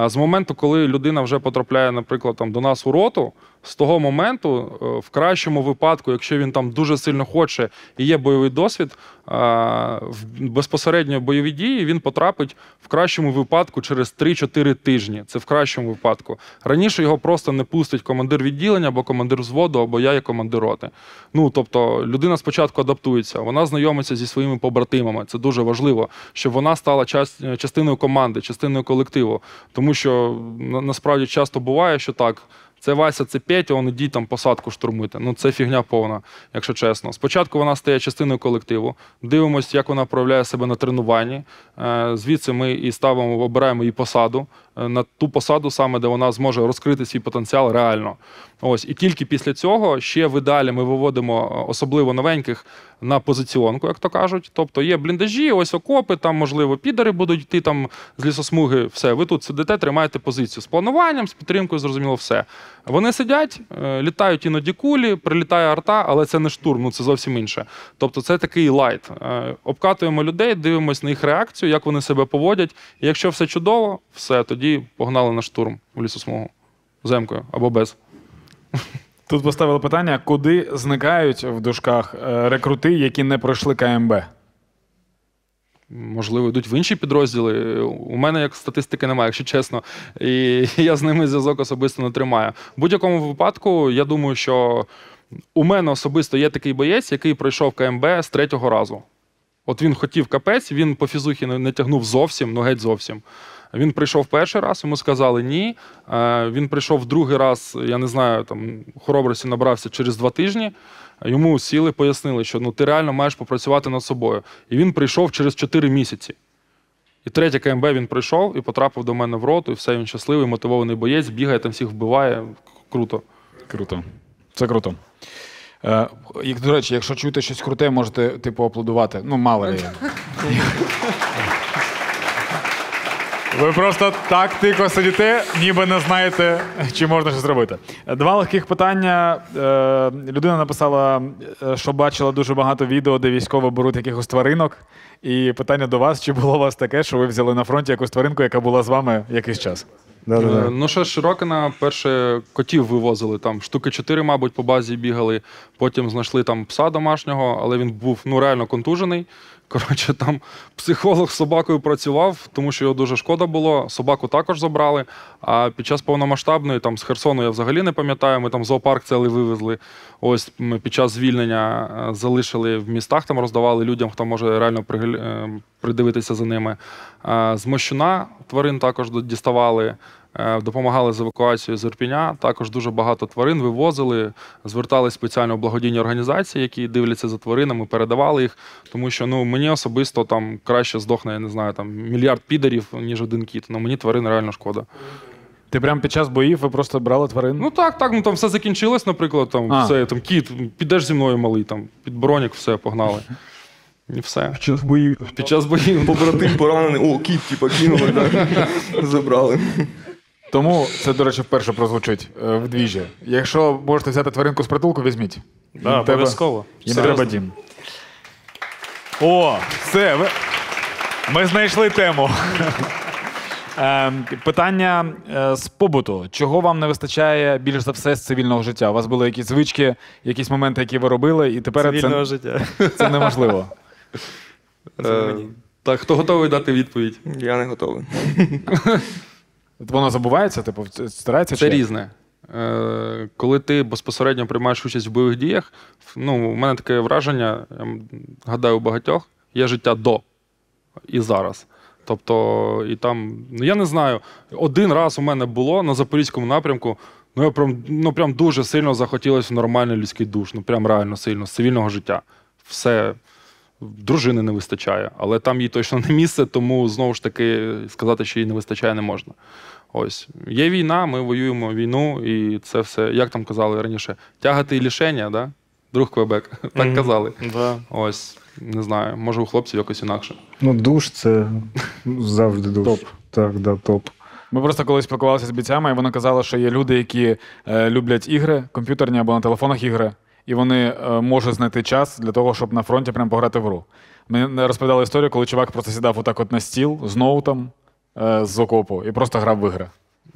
З моменту, коли людина вже потрапляє, наприклад, там до нас у роту, з того моменту, е, в кращому випадку, якщо він там дуже сильно хоче і є бойовий досвід, е, в безпосередньо бойові дії він потрапить в кращому випадку через 3-4 тижні. Це в кращому випадку. Раніше його просто не пустить командир відділення або командир взводу, або я є командир роти. Ну тобто людина спочатку адаптується, вона знайомиться зі своїми побратимами. Це дуже важливо, щоб вона стала частиною команди, частиною колективу. Тому що на- насправді часто буває, що так. Це Вася, це Петя, он ідіть там посадку штурмити. Ну це фігня повна, якщо чесно. Спочатку вона стає частиною колективу, дивимося, як вона проявляє себе на тренуванні. Е, Звідси ми і ставимо, обираємо її посаду на ту посаду, саме де вона зможе розкрити свій потенціал реально. Ось і тільки після цього ще в ідеалі ми виводимо е, особливо новеньких на позиціонку, як то кажуть. Тобто є бліндажі, ось окопи, там можливо підари будуть йти там з лісосмуги. Все, ви тут сидите, тримаєте позицію з плануванням, з підтримкою, зрозуміло, все. Вони сидять, е, літають іноді кулі, прилітає арта, але це не штурм, ну це зовсім інше. Тобто це такий light. Е, Обкатуємо людей, дивимося на їх реакцію, як вони себе поводять. І якщо все чудово, все, тоді погнали на штурм у лісосмугу. З емкою або без. Тут поставили питання: куди зникають в дужках е, рекрути, які не пройшли КМБ? Можливо, йдуть в інші підрозділи. У мене як статистики немає, якщо чесно. І [LAUGHS] я з ними зв'язок особисто не тримаю. В будь-якому випадку, я думаю, що у мене особисто є такий боєць, який пройшов КМБ з третього разу. От він хотів капець, він по фізухі не тягнув зовсім, ну геть зовсім. Він прийшов перший раз, йому сказали ні. Е, Він прийшов другий раз, я не знаю, там хоробрості набрався через два тижні. Йому сіли, пояснили, що ну ти реально маєш попрацювати над собою. І він прийшов через 4 місяці. І третє КМБ він прийшов і потрапив до мене в роту, і все, він щасливий, мотивований боєць, бігає там всіх вбиває. Круто. Круто. Це круто. Е, і, до речі, якщо чуєте щось круте, можете типу аплодувати. Ну, мало ли. [LAUGHS] Ви просто так тихо сидите, ніби не знаєте, чи можна щось зробити. Два легких питання. Е, Людина написала, е, що бачила дуже багато відео, де військові беруть якихось тваринок. І питання до вас: чи було у вас таке, що ви взяли на фронті якусь тваринку, яка була з вами якийсь час? Да-да-да. Е, Ну, що ж, Широкина перше котів вивозили, там штуки чотири, мабуть, по базі бігали. Потім знайшли там пса домашнього, але він був ну, реально контужений. Коротше, там психолог з собакою працював, тому що його дуже шкода було. Собаку також забрали. А під час повномасштабної, там з Херсону я взагалі не пам'ятаю, ми там зоопарк цілий вивезли. Ось ми під час звільнення е, залишили в містах, там роздавали людям, хто може реально е, придивитися за ними. А З Мощуна тварин також діставали. Е, Допомагали з евакуацією з Ірпіня. Також дуже багато тварин вивозили, звертались спеціально в благодійні організації, які дивляться за тваринами, передавали їх. Тому що ну мені особисто там краще здохне, я не знаю, там мільярд підарів, ніж один кіт. Ну мені тварин реально шкода. Ти прямо під час боїв ви просто брали тварин? Ну так, так, ну там все закінчилось, наприклад, там А. все там кіт, підеш зі мною малий, там під бронік, все, погнали. І все. Час боїв. Під час боїв. Побратим поранений, о, кіт, типа, кинули, так. [LAUGHS] Забрали. Тому це, до речі, вперше прозвучить е, в двіжі. Якщо можете взяти тваринку з притулку, візьміть. Да, Їм треба- обов'язково. Їм Серйозно. треба дім. О, все. Ви... Ми знайшли тему. [LAUGHS] Ем, Питання е, з побуту. Чого вам не вистачає більш за все з цивільного життя? У вас були якісь звички, якісь моменти, які ви робили, і тепер Цивільного це, життя. це неможливо. [LAUGHS] Е, Так, хто готовий дати відповідь? Я не готовий. [LAUGHS] Воно забувається, типу, старається Це чи різне. Е, Коли ти безпосередньо приймаєш участь в бойових діях, ну, у мене таке враження, я гадаю, у багатьох, є життя до і зараз. Тобто, і там, ну я не знаю, один раз у мене було на Запорізькому напрямку. Ну, я прям, ну, прям дуже сильно захотілося в нормальний людський душ. Ну, прям реально сильно, з цивільного життя. Все. Дружини не вистачає, але там їй точно не місце, тому знову ж таки сказати, що їй не вистачає, не можна. Ось є війна, ми воюємо війну, і це все, як там казали раніше, тягати і лішення, да? друг Квебек. [LAUGHS] Так казали. Да. Ось, не знаю, може у хлопців якось інакше. Ну, душ це завжди [LAUGHS] душ. Топ. Так, да, топ. Ми просто колись спілкувалися з бійцями, і вони казали, що є люди, які е, люблять ігри, комп'ютерні або на телефонах ігри, і вони е, можуть знайти час для того, щоб на фронті прям пограти в гру. Ми розповідали історію, коли чувак просто сідав отак от на стіл з ноутом, е, з окопу і просто грав в ігри?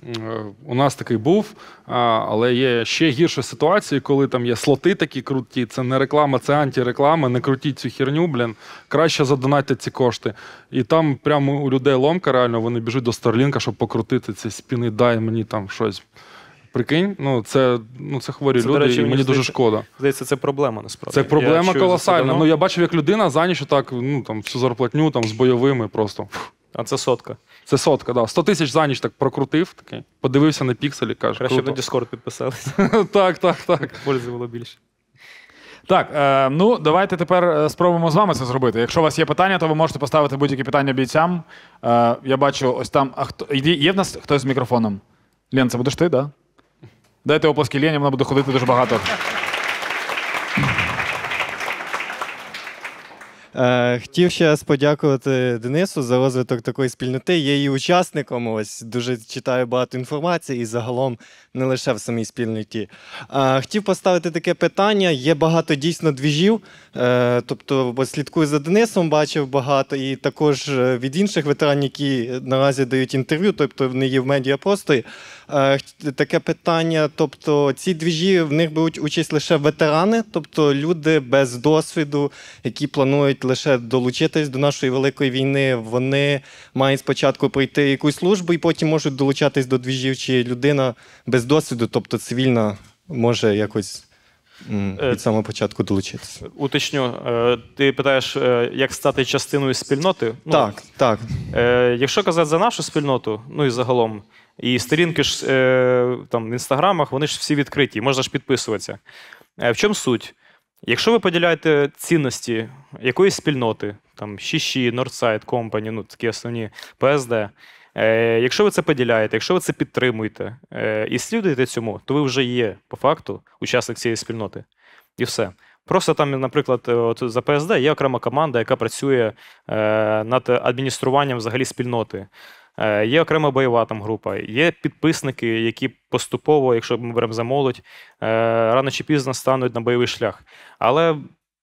Е, У нас такий був, але є ще гірші ситуації, коли там є слоти такі круті. Це не реклама, це антиреклама. Не крутіть цю херню, блін. Краще задонатьте ці кошти. І там прямо у людей ломка, реально, вони біжуть до Старлінка, щоб покрутити ці спіни, дай мені там щось. Прикинь, ну це, ну, це хворі Це, люди, речі, і мені дуже шкода. Здається, це проблема насправді. Це проблема це колосальна. Ну я бачив, як людина за ніч так, ну там всю зарплатню там з бойовими просто. А це сотка. Це сотка, да. 100 тисяч за ніч так прокрутив, такий, подивився на пікселі, каже. Краще б на. Discord підписалися. [LAUGHS] так, так, так. Пользи було більше. Так, е, ну давайте тепер е, спробуємо з вами це зробити. Якщо у вас є питання, то ви можете поставити будь-які питання бійцям. Е, я бачу ось там. А хто є в нас хтось з мікрофоном? Лен, це будеш ти, так? Да? Дайте оплески Лені, вона буде ходити дуже багато. Е, Хотів ще раз подякувати Денису за розвиток такої спільноти. Є її учасником. Ось дуже читаю багато інформації і загалом не лише в самій спільноті. Е, Хотів поставити таке питання. Є багато дійсно двіжів. Е, Тобто, слідкую за Денисом, бачив багато, і також від інших ветеранів, які наразі дають інтерв'ю, тобто вони є в медіапросторі. Е, Таке питання. Тобто, ці двіжі в них беруть участь лише ветерани, тобто люди без досвіду, які планують лише долучитись до нашої великої війни. Вони мають спочатку пройти якусь службу і потім можуть долучатись до двіжів, чи людина без досвіду, тобто цивільна, може якось Е, від самого початку долучитися. Уточню, е, ти питаєш, е, як стати частиною спільноти? Ну, так, так. Е, якщо казати за нашу спільноту, ну і загалом, і сторінки ж там в інстаграмах, вони ж всі відкриті, можна ж підписуватися. В чому суть? Якщо ви поділяєте цінності якоїсь спільноти, там Шіші, Northside Company, ну такі основні ПСД. Е, якщо ви це поділяєте, якщо ви це підтримуєте е, і слідуєте цьому, то ви вже є по факту учасник цієї спільноти. І все. Просто там, наприклад, е, от за ПСД є окрема команда, яка працює над адмініструванням взагалі спільноти. Є окрема бойова там група, є підписники, які поступово, якщо ми беремо за молодь, рано чи пізно стануть на бойовий шлях. Але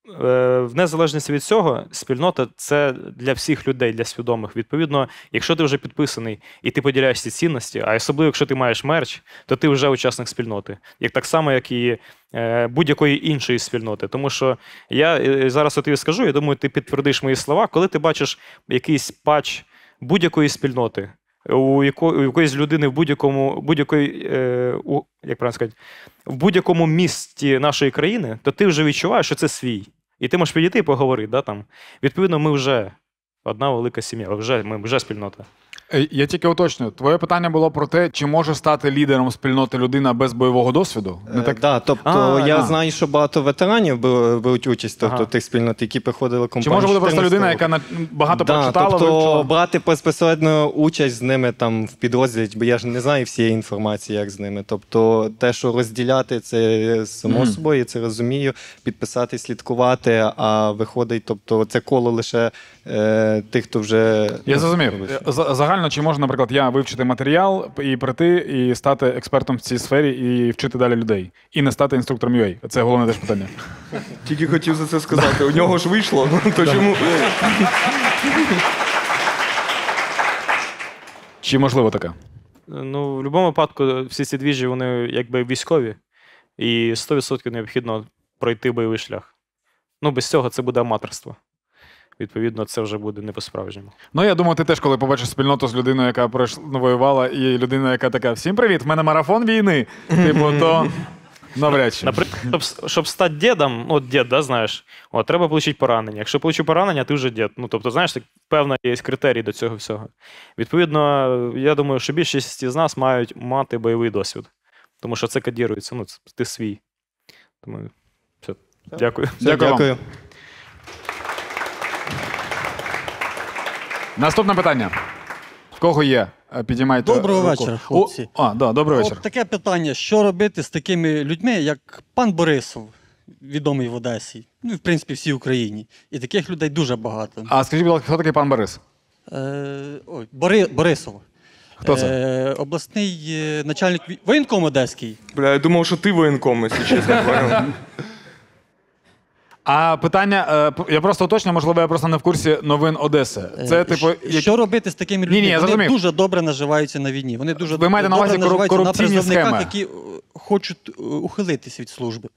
в незалежності від цього, спільнота це для всіх людей, для свідомих. Відповідно, якщо ти вже підписаний і ти поділяєш ці цінності, а особливо, якщо ти маєш мерч, то ти вже учасник спільноти. Як так само, як і е, будь-якої іншої спільноти. Тому що я е, зараз тобі скажу, я думаю, ти підтвердиш мої слова, коли ти бачиш якийсь патч будь-якої спільноти. У, яко, у якоїсь людини в будь-якому будь-якої, е, у, як правильно сказати, в будь-якому місті нашої країни, то ти вже відчуваєш, що це свій. І ти можеш підійти і поговорити. Да, там. Відповідно, ми вже одна велика сім'я, вже, ми вже спільнота. Е, Я тільки уточню. Твоє питання було про те, чи може стати лідером спільноти людина без бойового досвіду? Не Е, да, тобто А, я а. знаю, що багато ветеранів беруть участь, тобто Ага. тих спільнот, які приходили Чи може бути просто людина, яка на- багато да, прочитала, тобто вивчила? брати безпосередньо участь з ними там в підрозділі, бо я ж не знаю всієї інформації, як з ними. Тобто, те, що розділяти, це само Мгм. собою, я це розумію. Підписати, слідкувати, а виходить, тобто, це коло лише е, тих, хто вже Я ну, зрозумів. Загально, чи можна, наприклад, я вивчити матеріал і прийти і стати експертом в цій сфері і вчити далі людей, і не стати інструктором UA? Це головне теж питання. [LAUGHS] Тільки хотів за це сказати. У нього ж вийшло, [LAUGHS] то чому? [LAUGHS] Чи можливо таке? Ну, в будь-якому випадку, всі ці двіжі, вони якби військові, і 100% необхідно пройти бойовий шлях. Ну, без цього це буде аматорство. Відповідно, це вже буде не по-справжньому. Ну, я думаю, ти теж, коли побачиш спільноту з людиною, яка пройшла воювала, і людина, яка така: всім привіт, в мене марафон війни. [LAUGHS] Типу, то навряд чи. Наприклад, щоб, щоб стати дідом, от дід, да, знаєш, от, треба отримати поранення. Якщо отримати поранення, ти вже дід. Ну, тобто, знаєш, так, певна є критерій до цього всього. Відповідно, я думаю, що більшість з нас мають мати бойовий досвід. Тому що це кодірується, ну, ти свій. Тому все. Дякую. Все, Дякую дякую. Наступне питання. В кого є? Е, Підіймайте. Доброго руку. вечора, О, хлопці. а, да, добрий вечір. От таке питання: що робити з такими людьми, як пан Борисов, відомий в Одесі, ну і в принципі всій Україні. І таких людей дуже багато. А скажіть, будь ласка, хто такий пан Борис? Е, ой, Бори, Борисов. Хто це? Е, обласний е, начальник воєнком Одеський. Бля, я думав, що ти воєнком, якщо чесно. поняв? [LAUGHS] А питання, е, я просто уточню, можливо, я просто не в курсі новин Одеси. Це, Е, типу, як- що робити з такими людьми? Ні-ні, я Вони зрозумів. дуже добре наживаються на війні. Вони дуже Ви маєте на добре увазі наживаються на корупційні призовниках, схеми? які е, хочуть е, ухилитись від служби.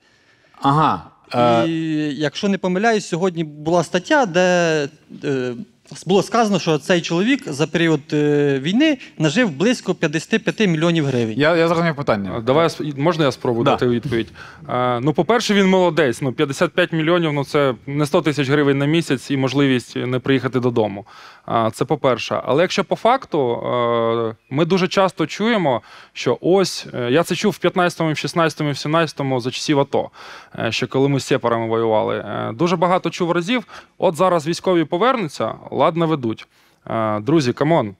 Ага. Е, І якщо не помиляюсь, сьогодні була стаття, де е, було сказано, що цей чоловік за період е, війни нажив близько 55 мільйонів гривень. я, я зрозумів питання. Давай я сп- можна я спробую Да. дати відповідь. Е, ну, по-перше, він молодець. Ну, 55 мільйонів ну це не 100 тисяч гривень на місяць і можливість не приїхати додому. А, це по-перше. Але якщо по факту, е, ми дуже часто чуємо, що ось е, я це чув в 15-му, в 16-му, в 17-му за часів АТО, е, ще коли ми з сепарами воювали. Е, Дуже багато чув разів. От зараз військові повернуться, лад наведуть. Друзі, come on.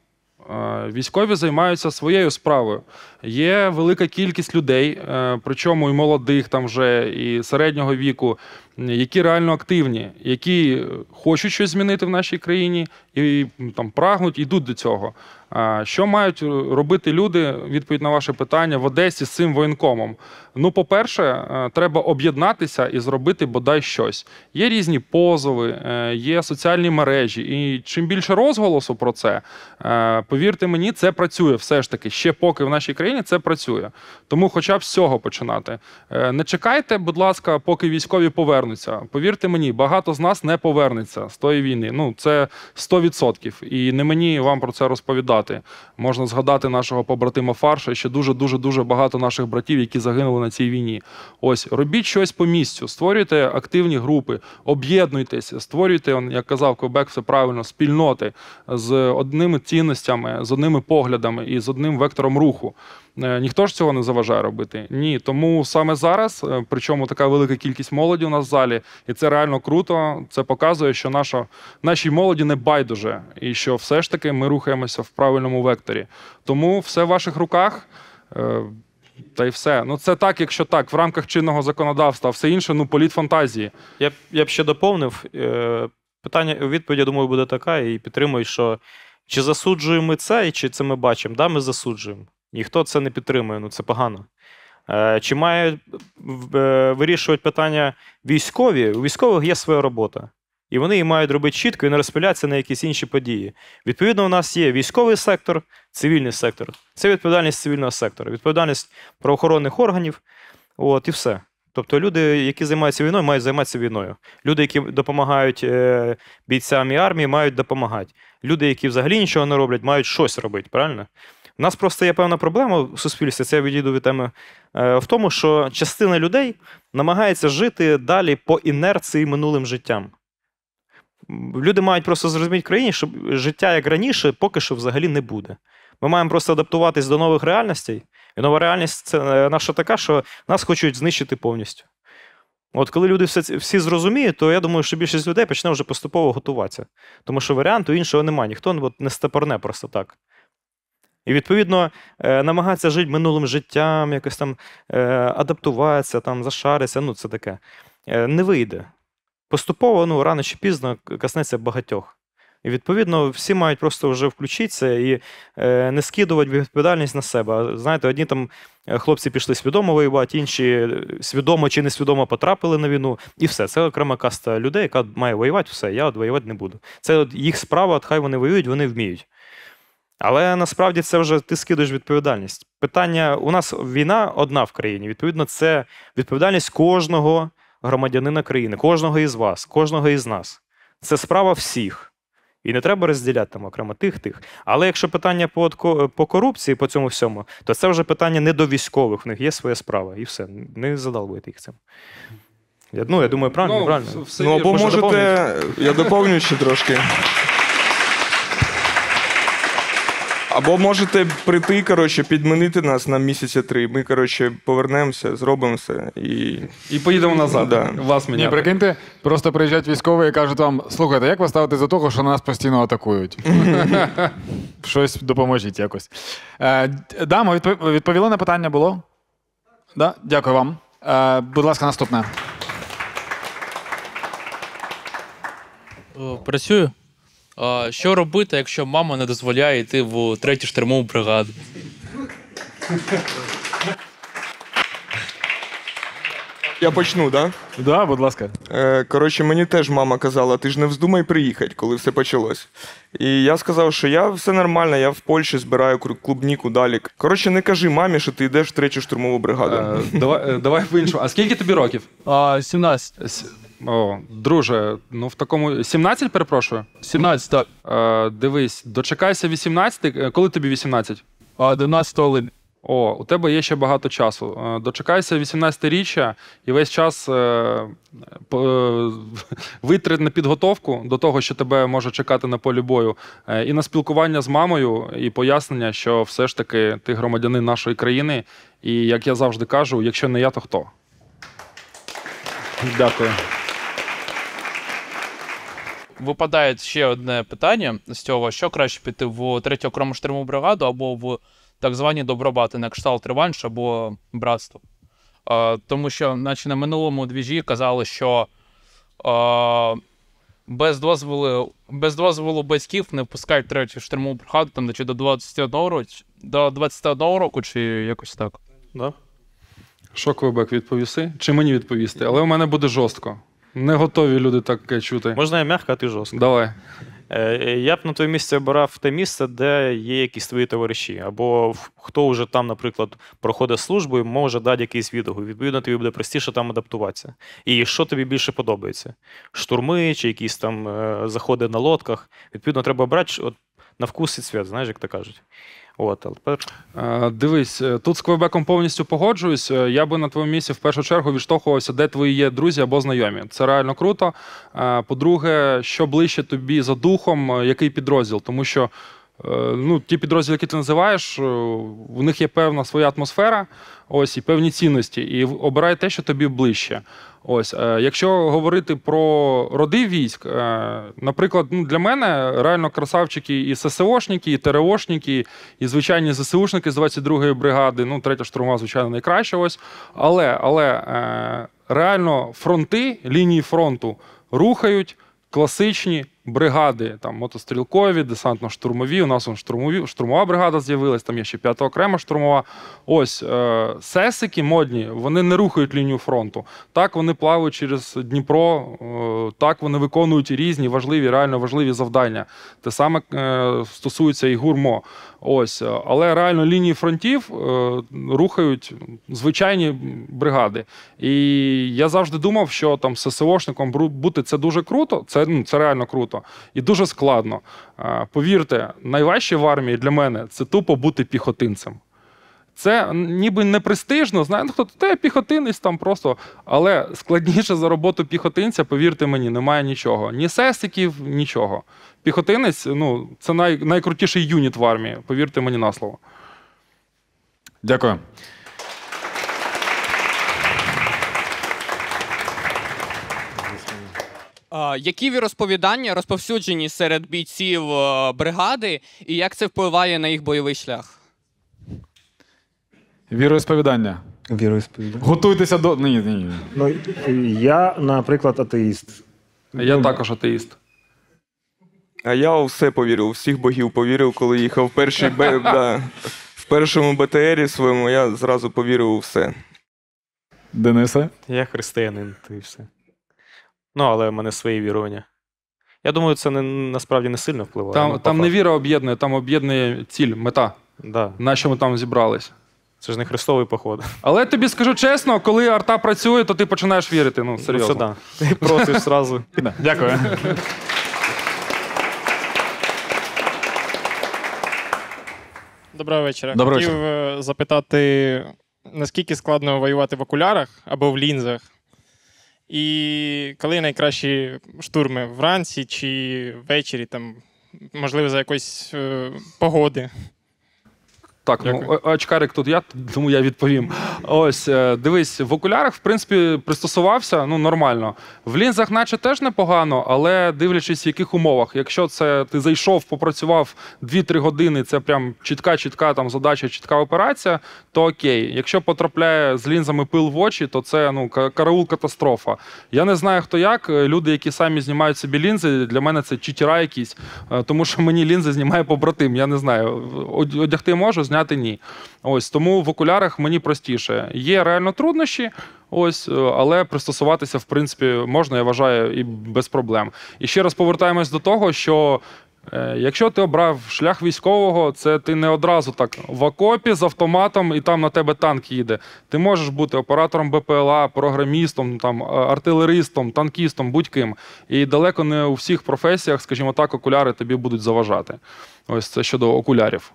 Військові займаються своєю справою. Є велика кількість людей, е, причому і молодих там вже, і середнього віку, які реально активні, які хочуть щось змінити в нашій країні і там прагнуть, йдуть до цього. Що мають робити люди? Відповідь на ваше питання в Одесі з цим воєнкомом. Ну, по-перше, е, треба об'єднатися і зробити бодай щось. Є різні позови, е, є соціальні мережі, і чим більше розголосу про це, е, повірте мені, це працює все ж таки. Ще поки в нашій країні це працює. Тому, хоча б з цього починати. Не чекайте, будь ласка, поки військові повернуться. Повірте мені, багато з нас не повернеться з тої війни. Ну це 100%. І не мені вам про це розповідати. Можна згадати нашого побратима Фарша, ще дуже дуже дуже багато наших братів, які загинули на цій війні. Ось робіть щось по місцю, створюйте активні групи, об'єднуйтеся, створюйте, як казав Кобек, все правильно, спільноти з одними цінностями, з одними поглядами і з одним вектором руху. Е, Ніхто ж цього не заважає робити. Ні. Тому саме зараз, е, причому така велика кількість молоді у нас в залі, і це реально круто. Це показує, що наша, нашій молоді не байдуже, і що все ж таки ми рухаємося в правильному векторі. Тому все в ваших руках. Та й все. Ну це так, якщо так, в рамках чинного законодавства, а все інше, ну політ фантазії. Я б, я б ще доповнив. Е, питання, відповідь, я думаю, буде така, і підтримую, що чи засуджуємо ми це, і чи це ми бачимо? Да, ми засуджуємо. Ніхто це не підтримує, ну це погано. Е, чи мають е, вирішувати питання військові? У військових є своя робота. І вони її мають робити чітко і не розпилятися на якісь інші події. Відповідно, у нас є військовий сектор, цивільний сектор. Це відповідальність цивільного сектора, відповідальність правоохоронних органів. От і все. Тобто люди, які займаються війною, мають займатися війною. Люди, які допомагають е, бійцям і армії, мають допомагати. Люди, які взагалі нічого не роблять, мають щось робити, правильно? У нас просто є певна проблема в суспільстві, це я відійду від теми, е, в тому, що частина людей намагається жити далі по інерції минулим життям. Люди мають просто зрозуміти країні, що життя як раніше поки що взагалі не буде. Ми маємо просто адаптуватись до нових реальностей. І нова реальність це е, наша така, що нас хочуть знищити повністю. От коли люди все, всі зрозуміють, то я думаю, що більшість людей почне вже поступово готуватися. Тому що варіанту іншого немає. Ніхто от, не степорне просто так. І відповідно е, намагатися жити минулим життям, якось там е, адаптуватися, там, зашаритися, ну це таке. Не вийде. Поступово, ну, рано чи пізно коснеться багатьох. І відповідно всі мають просто вже включитися і е, не скидувати відповідальність на себе. Знаєте, одні там е, хлопці пішли свідомо воювати, інші е, свідомо чи несвідомо потрапили на війну, і все. Це окрема каста людей, яка має воювати, все, я от воювати не буду. Це от їх справа, от хай вони воюють, вони вміють. Але насправді це вже ти скидуєш відповідальність. Питання: у нас війна одна в країні. Відповідно, це відповідальність кожного громадянина країни, кожного із вас, кожного із нас. Це справа всіх. І не треба розділяти там окремо тих, тих. Але якщо питання по, по корупції, по цьому всьому, то це вже питання не до військових, в них є своя справа. І все. Не задалбуйте їх цим. Я, ну, я думаю, правильно, Ну, правильно. все Ну або можете, можете, я доповню ще трошки. Або можете прийти, коротше, підмінити нас на місяця три. Ми, коротше, повернемося, зробимо все. І І поїдемо назад. Да. Вас Ні, міняти. прикиньте, просто приїжджають військові і кажуть вам: слухайте, як ви ставитесь до того, що нас постійно атакують? [LAUGHS] Щось допоможіть якось. Е, д- да, відповіли на питання було? Да? Дякую вам. Е, будь ласка, наступне. О, Працюю. А, що робити, якщо мама не дозволяє йти в третю штурмову бригаду? Я почну, так? Да? Да, будь ласка. Е, Коротше, мені теж мама казала, ти ж не вздумай приїхати, коли все почалось. І я сказав, що я все нормально, я в Польщі збираю клубніку далі. Коротше, не кажи мамі, що ти йдеш в третю штурмову бригаду. Е, давай, е, давай по-іншому. А скільки тобі років? А, 17. О, друже, ну в такому. 17, перепрошую? 17, так. Е, дивись, дочекайся 18. Е, Коли тобі 18? А 11 липня. О, у тебе є ще багато часу. Е, Дочекайся 18-річчя і весь час е, по- е, [LAUGHS] витрат на підготовку до того, що тебе може чекати на полі бою, е, і на спілкування з мамою, і пояснення, що все ж таки ти громадянин нашої країни. І як я завжди кажу, якщо не я, то хто? Дякую. Випадає ще одне питання з цього: що краще піти в третю окрему штурмову бригаду або в так звані добробати, на кшталт реванш або братство. Е, тому що, наче на минулому двіжі казали, що е, без дозволу, без дозволу батьків не впускають третю штурмову бригаду там, чи до 21 року, до 21 року, чи якось так. Да? Що, Квебек, відповіси? Чи мені відповісти? Але у мене буде жорстко. Не готові люди таке чути. Можна я м'яко, а ти жорстко. Давай. Е, Я б на твоє місце обирав те місце, де є якісь твої товариші, або хто вже там, наприклад, проходить службу і може дати якийсь відгук. Відповідно, тобі буде простіше там адаптуватися. І що тобі більше подобається? Штурми чи якісь там е, заходи на лодках. Відповідно, треба обрати от, на вкус і цвіт, знаєш, як то кажуть. От, але тепер Е, Дивись, е, тут з Квебеком повністю погоджуюсь. Е, Я би на твоєму місці в першу чергу відштовхувався, де твої є друзі або знайомі. Це реально круто. По-друге, що ближче тобі за духом, який підрозділ, тому що. Е, Ну, ті підрозділи, які ти називаєш, е, у них є певна своя атмосфера, ось і певні цінності. І обирай те, що тобі ближче. Ось, е, якщо говорити про роди військ, наприклад, ну, для мене реально красавчики і ССОшники, і ТРОшники, і звичайні ЗСУшники з 22-ї бригади, ну, третя штурма, звичайно, найкраща ось. Але, але реально фронти, лінії фронту рухають класичні бригади, там мотострілкові, десантно-штурмові. У нас он штурмові, штурмова бригада з'явилась, там є ще п'ята окрема штурмова. Ось е, сесики модні, вони не рухають лінію фронту. Так вони плавають через Дніпро, е, так вони виконують різні важливі, реально важливі завдання. Те саме е, стосується і гурмо. Ось, е, але реально лінії фронтів е, рухають звичайні бригади. І я завжди думав, що там ССОшником бути це дуже круто, це, ну, це реально круто і дуже складно. Е, Повірте, найважче в армії для мене це тупо бути піхотинцем. Це ніби не престижно, знає, ну, хто ти піхотинець там просто. Але складніше за роботу піхотинця, повірте мені, немає нічого. Ні сесиків, нічого. Піхотинець ну, це най, найкрутіший юніт в армії, повірте мені на слово. Дякую. Які віросповідання розповсюджені серед бійців е, бригади, і як це впливає на їх бойовий шлях? Віросповідання. Віросповідання. Готуйтеся до. Ні, ні, ні. Ну, я, наприклад, атеїст. Я також атеїст. А я у все повірив, у всіх богів повірив, коли їхав в першій Б, [LAUGHS] да, в першому БТРі своєму, я зразу повірив у все. Денисе? я християнин, то і все. Ну, але в мене свої вірування. Я думаю, це не, насправді не сильно впливає. Там, ну, там не віра об'єднує, там об'єднує ціль, мета. Да. На що ми там зібрались. Це ж не хрестовий поход. Але я тобі скажу чесно, коли арта працює, то ти починаєш вірити. Ну, серйозно. Ну, це да. Ти просиш зразу. [LAUGHS] Дякую. Доброго вечора. Доброго Хотів е, запитати, наскільки складно воювати в окулярах або в лінзах? І коли найкращі штурми? Вранці чи ввечері, там, можливо, за якоїсь е, погоди? Так, ну очкарик тут я, тому я відповім. Ось, е, дивись, в окулярах, в принципі, пристосувався ну, нормально. В лінзах, наче теж непогано, але дивлячись, в яких умовах. Якщо це ти зайшов, попрацював 2-3 години, це прям чітка, чітка там задача, чітка операція, то окей. Якщо потрапляє з лінзами пил в очі, то це ну, караул катастрофа. Я не знаю, хто як. Е, Люди, які самі знімають собі лінзи, для мене це читера якісь, е, тому що мені лінзи знімає побратим. Я не знаю. Одягти можу, зняти розрізняти ні. Ось тому в окулярах мені простіше. Є реально труднощі, ось, е, але пристосуватися, в принципі, можна, я вважаю, і без проблем. І ще раз повертаємось до того, що. е, Якщо ти обрав шлях військового, це ти не одразу так в окопі з автоматом і там на тебе танк їде. Ти можеш бути оператором БПЛА, програмістом, там, артилеристом, танкістом, будь-ким. І далеко не у всіх професіях, скажімо так, окуляри тобі будуть заважати. Ось це щодо окулярів.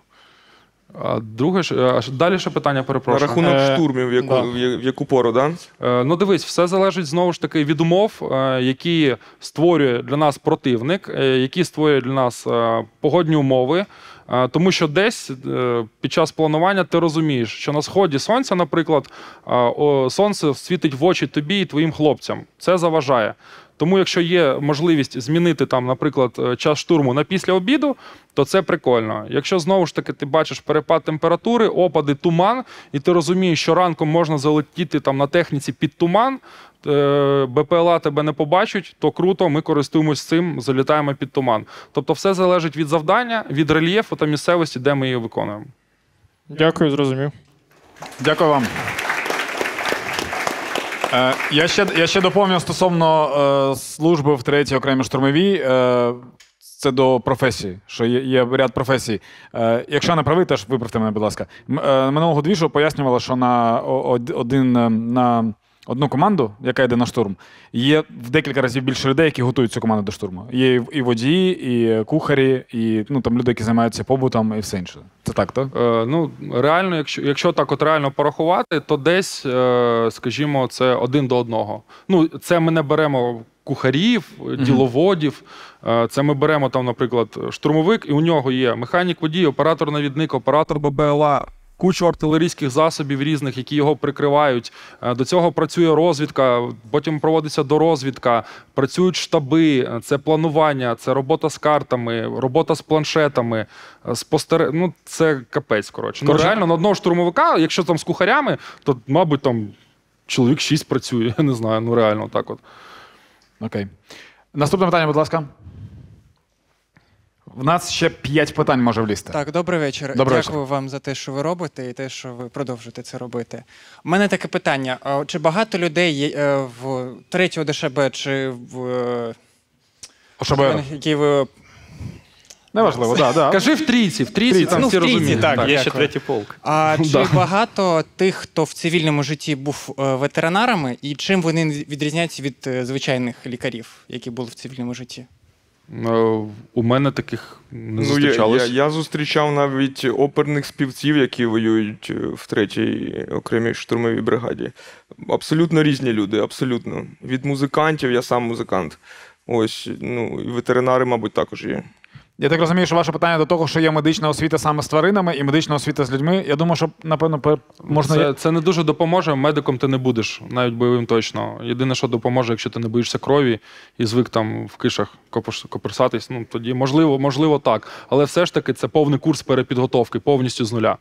А друге ж, а ж- далі ще питання На перепрошую. рахунок Е, штурмів, в яку, да. в я- в яку пору, да? Е, Ну, дивись, все залежить знову ж таки від умов, е, які створює для нас противник, е, які створює для нас е, погодні умови. Е, Тому що десь е, під час планування ти розумієш, що на сході сонця, наприклад, е, о, сонце світить в очі тобі і твоїм хлопцям. Це заважає. Тому, якщо є можливість змінити там, наприклад, е, час штурму на після обіду, то це прикольно. Якщо знову ж таки ти бачиш перепад температури, опади, туман, і ти розумієш, що ранком можна залетіти там на техніці під туман, е, БПЛА тебе не побачать, то круто, ми користуємось цим, залітаємо під туман. Тобто, все залежить від завдання, від рельєфу та місцевості, де ми її виконуємо. Дякую, зрозумів. Дякую вам. Е, я, ще, я ще доповню стосовно е, служби в третій окремій штурмовій. Е, це до професії, що є, є ряд професій. Е, якщо не правий, теж виправте мене, будь ласка. М- е, минулого двіжу пояснювала, що на о- од- один е, на одну команду, яка йде на штурм, є в декілька разів більше людей, які готують цю команду до штурму. Є і- водії, і кухарі, і ну, там люди, які займаються побутом і все інше. Це так, так? Е, ну, реально, якщо, якщо так от реально порахувати, то десь, е, скажімо, це один до одного. Ну, це ми не беремо кухарів, діловодів. Е, Це ми беремо там, наприклад, штурмовик, і у нього є механік водій, оператор-навідник, оператор ББЛА. Кучу артилерійських засобів різних, які його прикривають. Е, До цього працює розвідка, потім проводиться дорозвідка, працюють штаби, е, це планування, це робота з картами, робота з планшетами, е, спостере... Ну, це капець, коротше. Ну, реально, на одного штурмовика, якщо там з кухарями, то, мабуть, там чоловік шість працює. Я [LAUGHS] не знаю, ну реально так от. Окей. Наступне питання, будь ласка. В нас ще п'ять питань може влізти. Так, добрий вечір. Добрий Дякую вам за те, що ви робите, і те, що ви продовжуєте це робити. У мене таке питання: чи багато людей є е, в третього ДШБ чи в е, ОШБР. які ви Неважливо, да, да. Кажи в трійці, в трійці там ну, всі трійці, розуміють. Так, Є ще третій полк. А [LAUGHS] чи Да. багато тих, хто в цивільному житті був е, ветеринарами, і чим вони відрізняються від звичайних лікарів, які були в цивільному житті? Е, У мене таких не Ну, я, я, я зустрічав навіть оперних співців, які воюють е, в третій окремій штурмовій бригаді. Абсолютно різні люди, абсолютно. Від музикантів, я сам музикант. Ось, ну, і ветеринари, мабуть, також є. Я так розумію, що ваше питання до того, що є медична освіта саме з тваринами і медична освіта з людьми. Я думаю, що напевно можна. Це, це не дуже допоможе. Медиком ти не будеш, навіть бойовим точно. Єдине, що допоможе, якщо ти не боїшся крові і звик там в кишах коперсатись, ну тоді можливо, можливо, так. Але все ж таки це повний курс перепідготовки, повністю з нуля.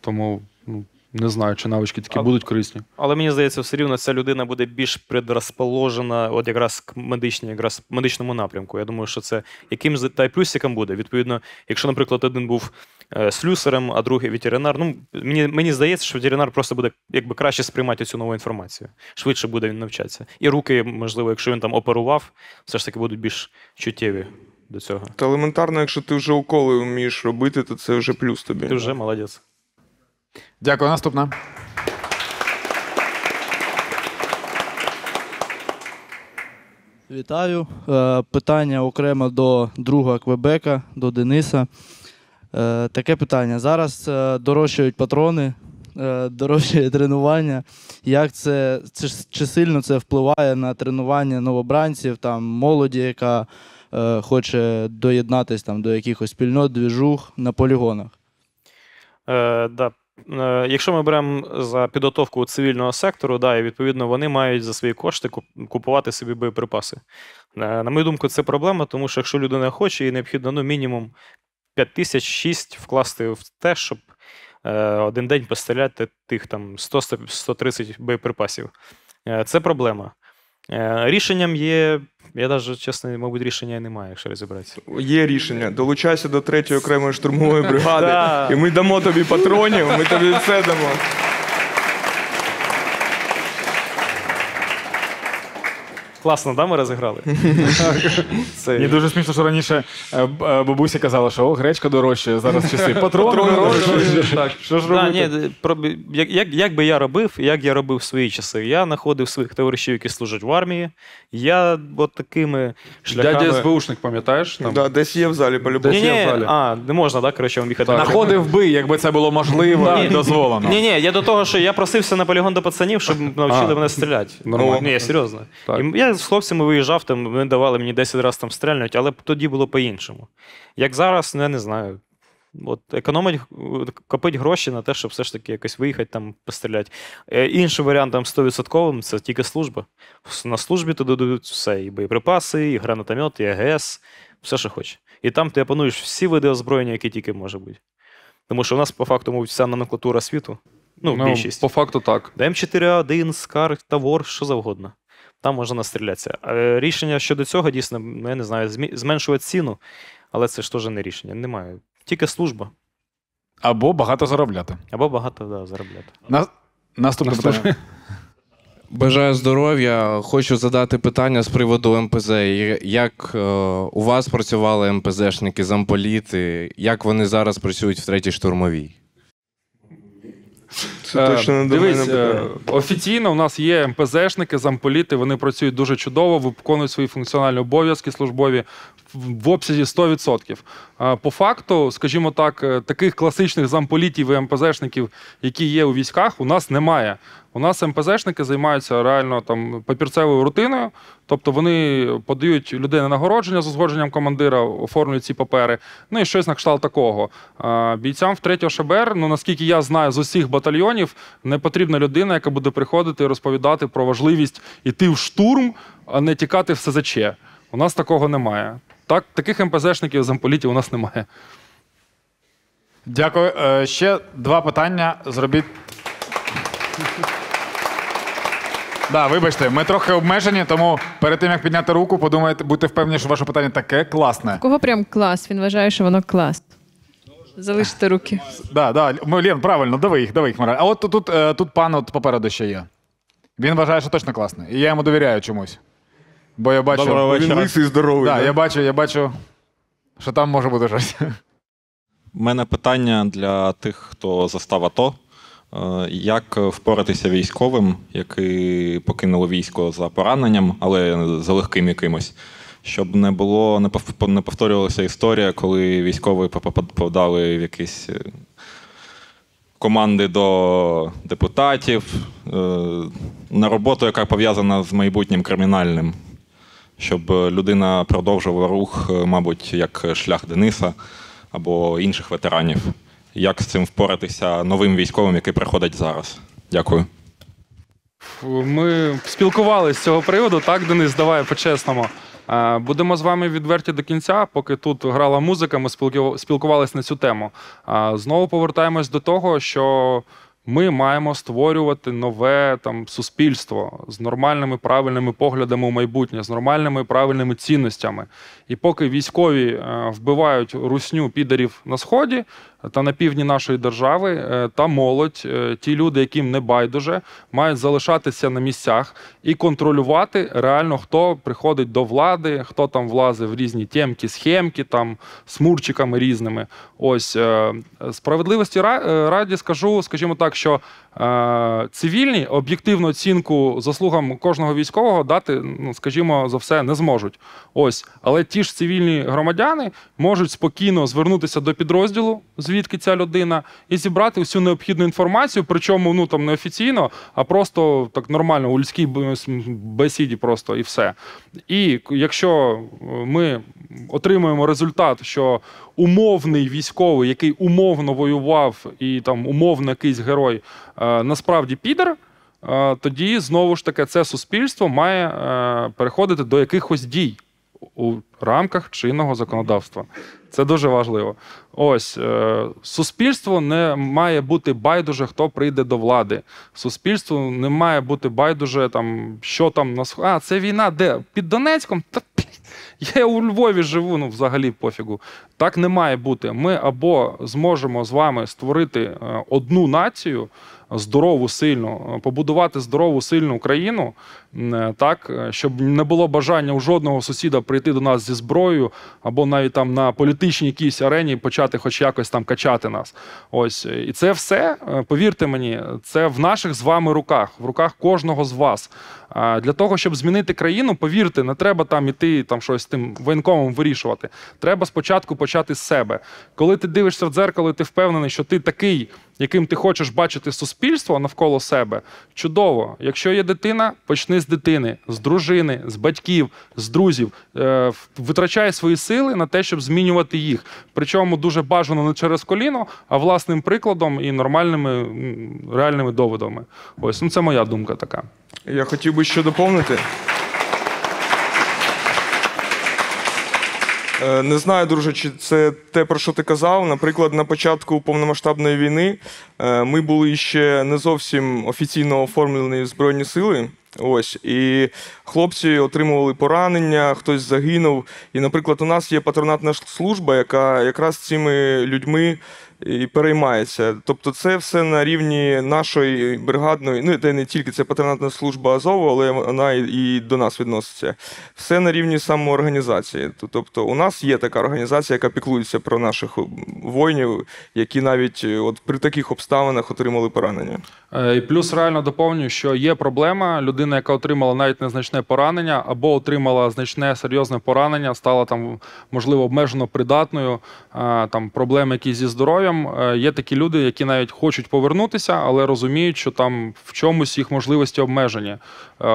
Тому ну, не знаю, чи навички такі А- будуть корисні. Але мені здається, все рівно ця людина буде більш предрозположена от якраз к медичній, якраз медичному напрямку. Я думаю, що це яким та й плюсиком буде. Відповідно, якщо, наприклад, один був е, слюсарем, а другий ветеринар. Ну мені, мені здається, що ветеринар просто буде якби краще сприймати цю нову інформацію. Швидше буде він навчатися. І руки, можливо, якщо він там оперував, все ж таки будуть більш чуттєві до цього. Та елементарно, якщо ти вже уколи вмієш робити, то це вже плюс тобі. Ти вже молодець. Дякую, наступна. Вітаю. Е, Питання окремо до друга Квебека, до Дениса. Е, Таке питання. Зараз е, дорожчають патрони, дорожчає тренування. Як це, чи сильно це впливає на тренування новобранців, там, молоді, яка хоче доєднатися там, до якихось спільнот, двіжух на полігонах? Е, да. Е, Якщо ми беремо за підготовку цивільного сектору, да, і відповідно вони мають за свої кошти купувати собі боєприпаси. Е, На мою думку, це проблема, тому що якщо людина хоче, їй необхідно ну, мінімум 5 тисяч 6 вкласти в те, щоб е, один день постріляти тих там 100-130 боєприпасів. Це проблема. Е, Рішенням є. Я навіть, чесно, мабуть, рішення немає, якщо розібратися. Є рішення. Долучайся до третьої окремої штурмової [LAUGHS] бригади, і ми дамо тобі патронів, ми тобі все дамо. Класно, да, ми розіграли? [LAUGHS] Це... Мені дуже смішно, що раніше е, б- е, бабуся казала, що о, гречка дорожча, зараз часи. [LAUGHS] Патрони дорожчі. Так, [LAUGHS] що ж Да, робити? ні, про- як, як, як би я робив, як я робив в свої часи? Я знаходив своїх товаришів, які служать в армії. Я от такими шляхами... Дядя СБУшник, пам'ятаєш? Там? Да, десь є в залі по-любому. Ні, ні, а, не можна, так, коротше, вам їхати. Находив би, якби це було можливо і дозволено. Ні, ні, я до того, що я просився на полігон до пацанів, щоб навчили мене стріляти. Нормально. Ні, серйозно. І я з хлопцями виїжджав, там вони давали мені 10 разів там стрельнути, але тоді було по-іншому. Як зараз, ну я не знаю. От економить, копить гроші на те, щоб все ж таки якось виїхати там постріляти. Е, Інший варіант там 100% це тільки служба. На службі туди дають все: і боєприпаси, і гранатомет, і АГС, все, що хоче. І там ти опануєш всі види озброєння, які тільки може бути. Тому що у нас, по факту, мабуть, вся номенклатура світу. Ну, Ну, більшість. по факту так. М4А1, Скар, Тавор, що завгодно. Там можна настрілятися. Е, Рішення щодо цього дійсно, ну, я не знаю, зменшувати ціну, але це ж теж не рішення. Немає. Тільки служба. Або багато заробляти. Або багато да, заробляти. На... Наступне питання. [LAUGHS] Бажаю здоров'я. Хочу задати питання з приводу МПЗ. Як е, у вас працювали МПЗшники, замполіти? Як вони зараз працюють в третій штурмовій? Це точно не до Дивись, мене е, офіційно у нас є МПЗшники, замполіти, вони працюють дуже чудово, виконують свої функціональні обов'язки службові в обсязі 100%. По факту, скажімо так, е, таких класичних замполітів і МПЗшників, які є у військах, у нас немає. У нас МПЗшники займаються реально там папірцевою рутиною, тобто вони подають людей на нагородження з узгодженням командира, оформлюють ці папери. Ну і щось на кшталт такого. Бійцям в 3 ШБР, ну наскільки я знаю з усіх батальйонів, не потрібна людина, яка буде приходити і розповідати про важливість іти в штурм, а не тікати в СЗЧ. У нас такого немає. Так, таких МПЗшників замполітів у нас немає. Дякую. Е, Ще два питання. Зробіть. Да, вибачте, ми трохи обмежені, тому перед тим як підняти руку, подумайте, будьте впевнені, що ваше питання таке класне. У Кого прям клас? Він вважає, що воно клас. Залиште руки. Да, да, Лен, правильно, дави їх, дави їх, Мара. А от тут, тут, е, тут пан от попереду ще є. Він вважає, що точно класний. І я йому довіряю чомусь. Бо я бачу. Доброго вечора. Він лисий здоровий, Да, да? я бачу, я бачу, що там може бути щось. У мене питання для тих, хто застав АТО. Е, Як впоратися військовим, які покинули військо за пораненням, але за легким якимось, щоб не було, не повторювалася історія, коли військові поп- попадали в якісь е, команди до депутатів е, на роботу, яка пов'язана з майбутнім кримінальним, щоб людина продовжувала рух, е, мабуть, як шлях Дениса або інших ветеранів. Як з цим впоратися новим військовим, який приходить зараз? Дякую. Ми спілкувалися з цього приводу, так, Денис, давай по-чесному. Е, Будемо з вами відверті до кінця. Поки тут грала музика, ми спілкувалися на цю тему. А Знову повертаємось до того, що ми маємо створювати нове там суспільство з нормальними правильними поглядами у майбутнє, з нормальними правильними цінностями. І поки військові е, вбивають русню підарів на сході та на півдні нашої держави, е, та молодь, е, ті люди, яким не байдуже, мають залишатися на місцях і контролювати реально, хто приходить до влади, хто там влазить в різні темки, схемки, там з мурчиками різними. Ось е, справедливості раді скажу, скажімо так, що цивільні об'єктивну оцінку заслугам кожного військового дати, ну скажімо, за все не зможуть. Ось, але ті ж цивільні громадяни можуть спокійно звернутися до підрозділу, звідки ця людина, і зібрати всю необхідну інформацію, причому ну там не офіційно, а просто так нормально у людській бесіді, просто і все. І якщо е, ми отримуємо результат, що умовний військовий, який умовно воював, і там умовно якийсь герой, е, насправді підер. е, Тоді знову ж таки це суспільство має переходити до якихось дій. у рамках чинного законодавства. Це дуже важливо. Ось е, суспільство не має бути байдуже, хто прийде до влади. Суспільству не має бути байдуже, там, що там на А, це війна, де? Під Донецьком? Та я у Львові живу, ну взагалі пофігу. Так не має бути. Ми або зможемо з вами створити е, одну націю, здорову, сильну, побудувати здорову, сильну країну, так, щоб не було бажання у жодного сусіда прийти до нас зі зброєю, або навіть там на політичній якійсь арені почати хоч якось там качати нас. Ось. І це все, е, повірте мені, це в наших з вами руках, в руках кожного з вас. Для того, щоб змінити країну, повірте, не треба там іти там щось тим воєнкомом вирішувати. Треба спочатку почати з себе. Коли ти дивишся в дзеркало, ти впевнений, що ти такий, яким ти хочеш бачити суспільство навколо себе. Чудово. Якщо є дитина, почни з дитини, з дружини, з батьків, з друзів. Е, Витрачай свої сили на те, щоб змінювати їх. Причому дуже бажано не через коліно, а власним прикладом і нормальними реальними доводами. Ось ну це моя думка така. Я хотів би ще доповнити. Е, Не знаю, друже, чи це те, про що ти казав. Наприклад, на початку повномасштабної війни е, ми були ще не зовсім офіційно оформлені Збройні сили. Ось, і хлопці отримували поранення, хтось загинув. І, наприклад, у нас є патронатна служба, яка якраз цими людьми і переймається. Тобто, це все на рівні нашої бригадної, ну це не тільки це патронатна служба Азову, але вона і, до нас відноситься. Все на рівні самоорганізації. Тобто, у нас є така організація, яка піклується про наших воїнів, які навіть е, от при таких обставинах отримали поранення. Е, І плюс реально доповнюю, що є проблема. Людина, яка отримала навіть незначне поранення, або отримала значне серйозне поранення, стала там, можливо, обмежено придатною, е, там проблеми якісь зі здоров'ям. Е, Є такі люди, які навіть хочуть повернутися, але розуміють, що там в чомусь їх можливості обмежені. Е,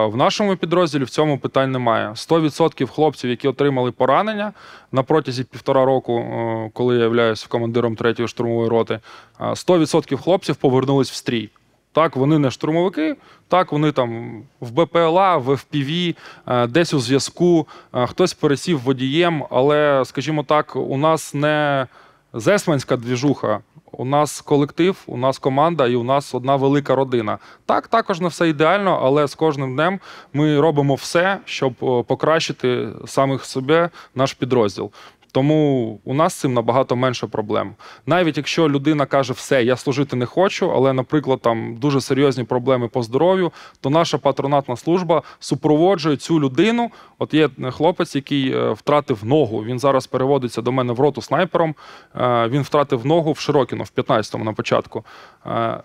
В нашому підрозділі в цьому питань немає. 100% хлопців, які отримали поранення на протязі півтора року, коли я являюся командиром 3-ї штурмової роти, е, 100% хлопців повернулись в стрій. Так, вони не штурмовики, так, вони там в БПЛА, в FPV, е, десь у зв'язку, е, хтось пересів водієм, але, скажімо так, у нас не зесманська двіжуха, у нас колектив, у нас команда і у нас одна велика родина. Так, також не все ідеально, але з кожним днем ми робимо все, щоб е, покращити самих себе наш підрозділ. Тому у нас з цим набагато менше проблем. Навіть якщо людина каже, все, я служити не хочу, але, наприклад, там дуже серйозні проблеми по здоров'ю, то наша патронатна служба супроводжує цю людину. От є хлопець, який е, втратив ногу. Він зараз переводиться до мене в роту снайпером. Е, Він втратив ногу в Широкіно, в 15-му на початку. Е,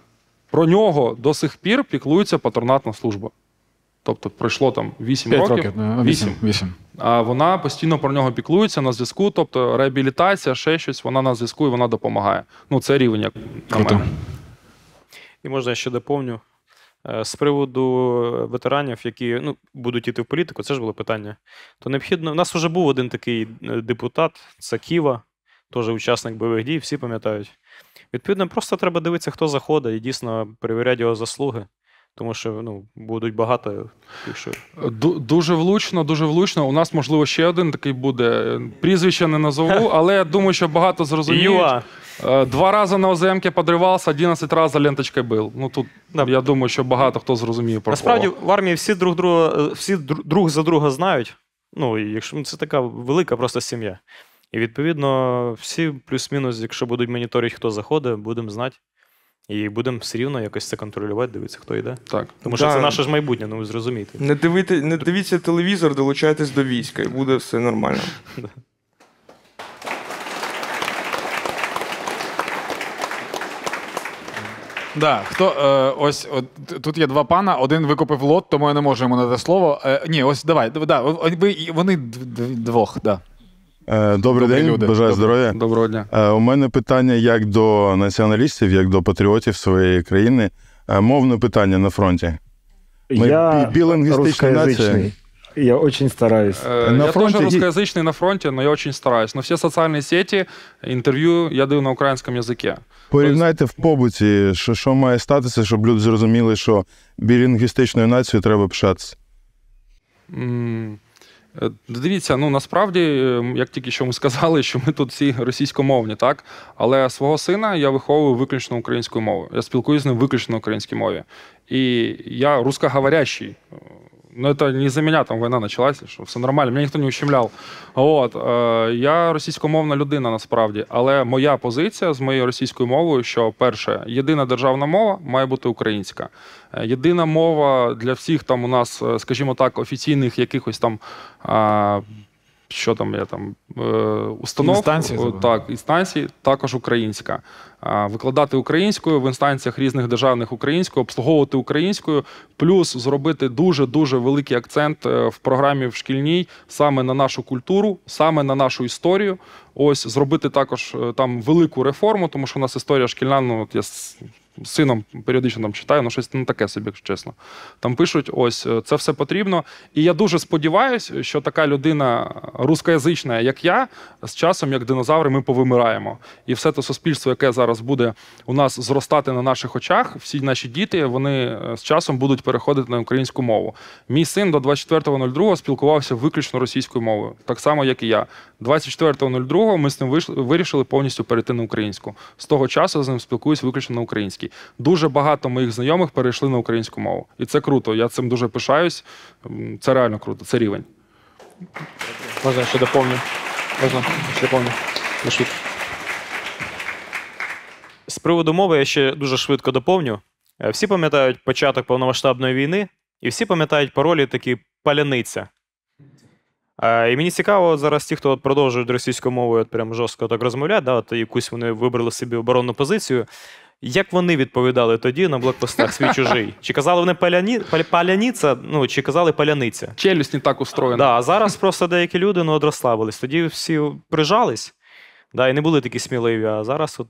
Про нього до сих пір піклується патронатна служба. Тобто пройшло там 8 років. років, да, вісім, вісім. А вона постійно про нього піклується на зв'язку, тобто реабілітація, ще щось, вона на зв'язку і вона допомагає. Ну, це рівень, як на Круто. мене. І можна я ще доповню. Е, З приводу ветеранів, які ну, будуть йти в політику, це ж було питання. То необхідно. У нас вже був один такий е, депутат, це Ківа, теж учасник бойових дій, всі пам'ятають. Відповідно, просто треба дивитися, хто заходить, і дійсно перевіряти його заслуги. Тому що ну, будуть багато. Якщо... Дуже влучно, дуже влучно. У нас, можливо, ще один такий буде. Прізвище не назову, [LAUGHS] але я думаю, що багато зрозуміють. Е, Два рази на оземки подривався, 11 разів ленточкою бив. Ну тут я думаю, що багато хто зрозуміє про Насправді кого. в армії всі друг друга, всі друг за друга знають. Ну, якщо ну, це така велика просто сім'я. І відповідно, всі плюс-мінус, якщо будуть моніторити, хто заходить, будемо знати. І будемо все рівно якось це контролювати, дивитися, хто йде. Так. Тому що Да. це наше ж майбутнє, ну ви зрозумієте. Не, дивити, не дивіться телевізор, долучайтесь до війська, і буде все нормально. [LAUGHS] Да, хто е, ось от, тут є два пана, один викупив лот, тому я не можу йому надати слово. Е, ні, ось давай. Да, ви, вони двох, да. Е, Добрий Добрі день, люди. бажаю Добрий- здоров'я. Доброго дня. Е, У мене питання як до націоналістів, як до патріотів своєї країни. Е, Мовне питання на фронті. Ми я бі- білингвістична нація. Я очень стараюсь. На я фронті теж є- русскоязичний на фронті, але я дуже стараюсь. Но всі соціальні сети, інтерв'ю я даю на українському язикі. Порівняйте в побуті, що, що має статися, щоб люди зрозуміли, що білінгвістичною нацією треба пишатися. Е, Дивіться, ну насправді, е, як тільки що ми сказали, що ми тут всі російськомовні, так? Але свого сина я виховую виключно українською мовою. Я спілкуюся з ним виключно українській мові. І я русскоговорящий. Ну, это не за меня там война началась, що все нормально, мене ніхто не ущемляв. От, е, я російськомовна людина насправді, але моя позиція з моєю російською мовою, що перше, єдина державна мова має бути українська. Е, Єдина мова для всіх там у нас, е, скажімо так, офіційних якихось там. А, що там є там е, установ Інстанції, О, так, інстанції також українська. Викладати українською в інстанціях різних державних українською, обслуговувати українською, плюс зробити дуже дуже великий акцент е, в програмі в шкільній саме на нашу культуру, саме на нашу історію. Ось зробити також е, там велику реформу, тому що у нас історія шкільна. Ну от я сином періодично там читаю, ну щось не таке собі, якщо чесно. Там пишуть: ось е, це все потрібно. І я дуже сподіваюся, що така людина рускоязична, як я, з часом, як динозаври, ми повимираємо. І все те суспільство, яке зараз буде у нас зростати на наших очах, всі наші діти, вони е, з часом будуть переходити на українську мову. Мій син до 24.02 спілкувався виключно російською мовою, так само, як і я. 24.02 ми з ним вирішили повністю перейти на українську. З того часу з ним спілкуюсь виключно на українській. Дуже багато моїх знайомих перейшли на українську мову. І це круто. Я цим дуже пишаюсь. Це реально круто, це рівень. Можна ще доповню. Можна ще доповню. Швидко. З приводу мови я ще дуже швидко доповню. Е, Всі пам'ятають початок повномасштабної війни, і всі пам'ятають паролі такі паляниця. Е, І мені цікаво, зараз ті, хто от продовжують російською мовою от прям жорстко так розмовляти, да, от якусь вони вибрали собі оборонну позицію. Як вони відповідали тоді на блокпостах свій чужий? Чи казали вони паляні, паля- паляніця, ну чи казали паляниця? Челюсть не так устроєна. Да, а зараз просто деякі люди ну, от розслабились. Тоді всі прижались, да, і не були такі сміливі, а зараз от.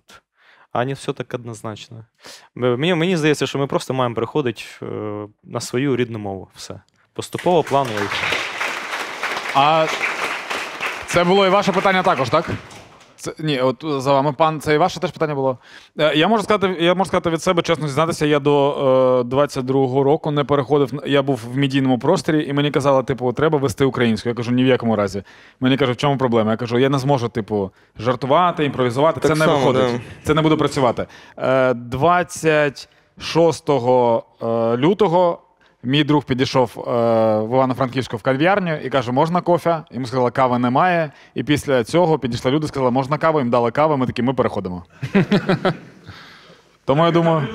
А не все так однозначно. Мені, мені здається, що ми просто маємо переходити е, на свою рідну мову. Все. Поступово, планово. і все. А це було і ваше питання також, так? Це, ні, от за вами, пан, це і ваше теж питання було. Е, Я можу сказати, я можу сказати від себе, чесно зізнатися, я до е, 22-го року не переходив. Я був в медійному просторі, і мені казали, типу, треба вести українську. Я кажу, ні в якому разі. Мені кажуть, в чому проблема? Я кажу, я не зможу, типу, жартувати, імпровізувати. Так це не виходить. да. Це не буде працювати. Е, 26 е, лютого мій друг підійшов е, в Івано-Франківську в кав'ярню і каже, можна кофе? Йому сказали, кави немає. І після цього підійшли люди, сказали, можна каву, їм дали каву, ми такі, ми переходимо. [LAUGHS] Тому я думаю.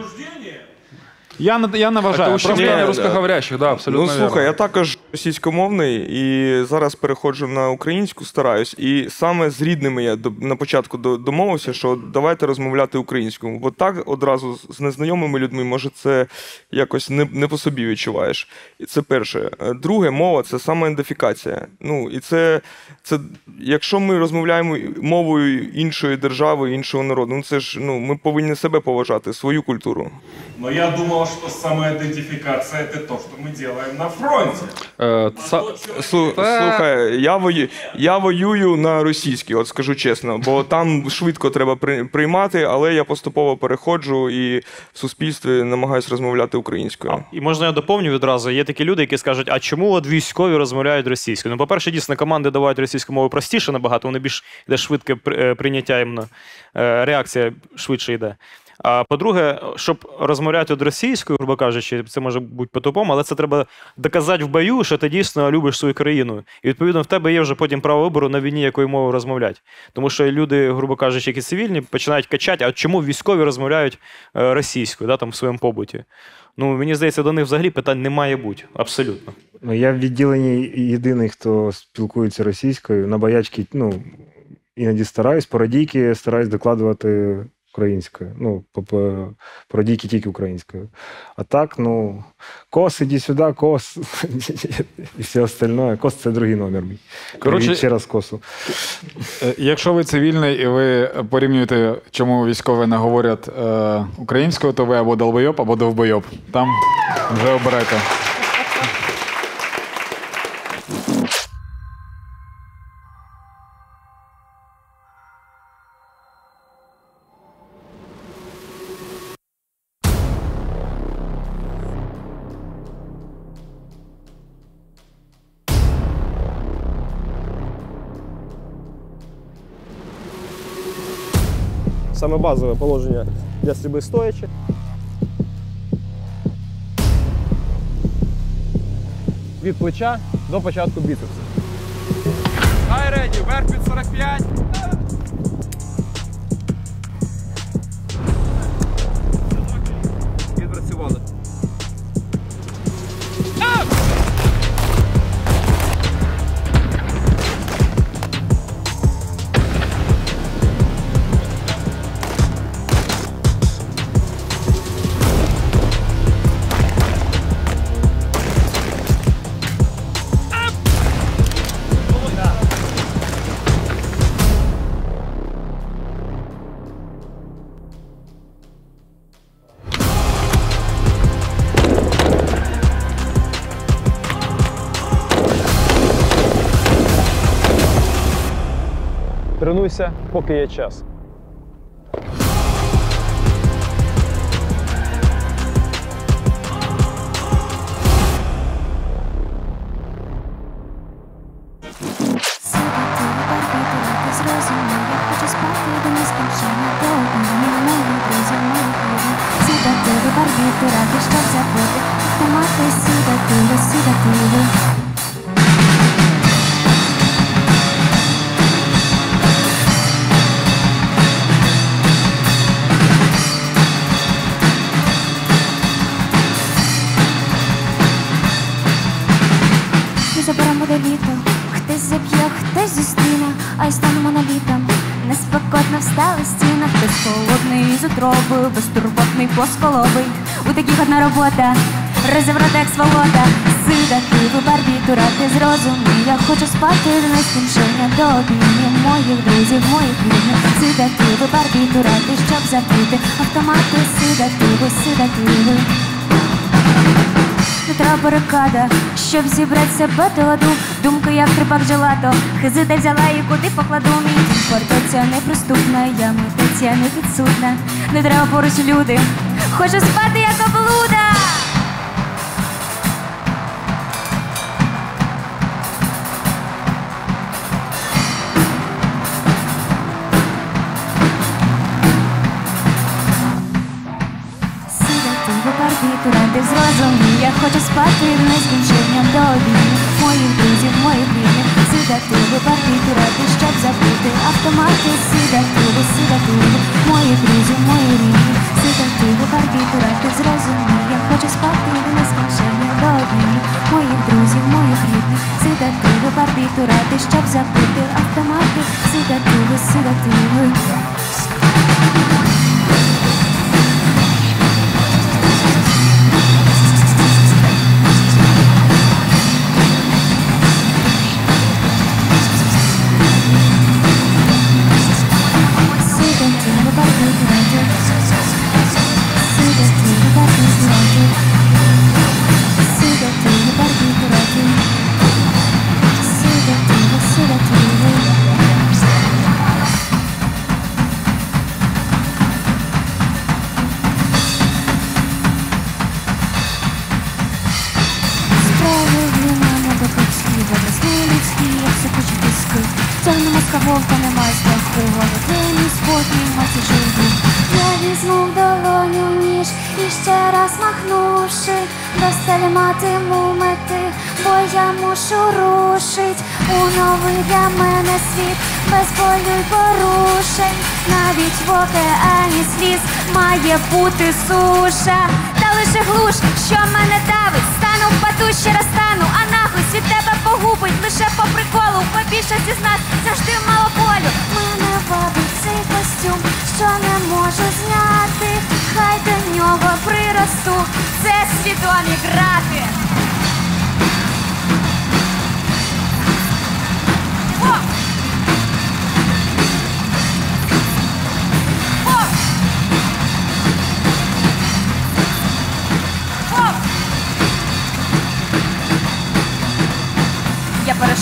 Я не, я не вважаю. Це ущемлення русскоговорящих, да, абсолютно Ну слухай, я також російськомовний і зараз переходжу на українську, стараюсь. І саме з рідними я до- на початку до- домовився, що давайте розмовляти українською. Бо так одразу з- з незнайомими людьми, може, це якось не, не по собі відчуваєш. І це перше. Е, Друге, мова це самоідентифікація. Ну і це, це якщо ми розмовляємо мовою іншої держави, іншого народу, ну це ж ну ми повинні себе поважати, свою культуру. Но я думал, что самоидентификация это то, что мы делаем на фронте. Е, Слу- Слухай, я, вою, я воюю на російській, от скажу чесно, бо там швидко треба при- приймати, але я поступово переходжу і в суспільстві намагаюся розмовляти українською. І можна я доповню відразу. Є такі люди, які скажуть, а чому от військові розмовляють російською? Ну, по-перше, дійсно, команди давають російську мову простіше набагато, вони більш йде швидке при- е, прийняття іменно, е, реакція швидше йде. А по-друге, щоб розмовляти от російською, грубо кажучи, це може бути по-тупому, але це треба доказати в бою, що ти дійсно любиш свою країну. І відповідно в тебе є вже потім право вибору на війні, якою мовою розмовляти. Тому що люди, грубо кажучи, які цивільні, починають качати, а чому військові розмовляють е, російською да, там, в своєму побуті? Ну, мені здається, до них взагалі питань не має бути. Абсолютно. Ну, я в відділенні єдиний, хто спілкується російською. На боячки, ну, іноді стараюсь, пародійки стараюсь докладувати українською. Ну, по- пародійки тільки українською. А так, ну, кос, іди сюди, кос. [LAUGHS] І все остальное. Кос це другий номер мій. Коротше, ще раз косу. Е, Якщо ви цивільний і ви порівнюєте, чому військові не говорять е, українською, то ви або долбойоб, або довбойоб. Там вже обирайте. Саме базове положення для стрільби стоячи. Від плеча до початку біцепсу. Хай реді, вверх під 45. Тренуйся, поки є час. Посколовий. У таких одна робота, розібрати як сволота. Сидати, барбітура, ти зрозумій, я хочу спати до нескінчення до обіймів моїх друзів, моїх рідних. Сидати, барбітура, ти щоб забити, автомати, сидати, сидати. Не треба барикада, щоб зібрати себе до ладу. Думки, як трипак желато, хизи де взяла і куди покладу мій фортеця неприступна, я митеця непідсудна. Не треба поруч люди, хочу спати, як облуда. Сидати в барбітура, ти зрозумій, я хочу спати в нескінчення до обіймів моїх друзів, моїх рідних. Сидати в барбітура, щоб забути. Автомати, сидати, ви сидати, моїх друзів, мої рідні. Сидати в барбітура, ти зрозумій, я хочу спати в нескінчення до обіймів моїх друзів, моїх рідних. Сидати в барбітура, щоб забути. Автомати, сидати, ви я мушу рушить у новий для мене світ, без болю й порушень, навіть в океані сліз має бути суша, та лише глуш, що мене давить, стану впаду, ще раз а наглость від тебе погубить лише по приколу. Бо більшості з завжди мало болю. Мене вабить цей костюм, що не можу зняти. Хай до нього приросту. Це свідомі грати.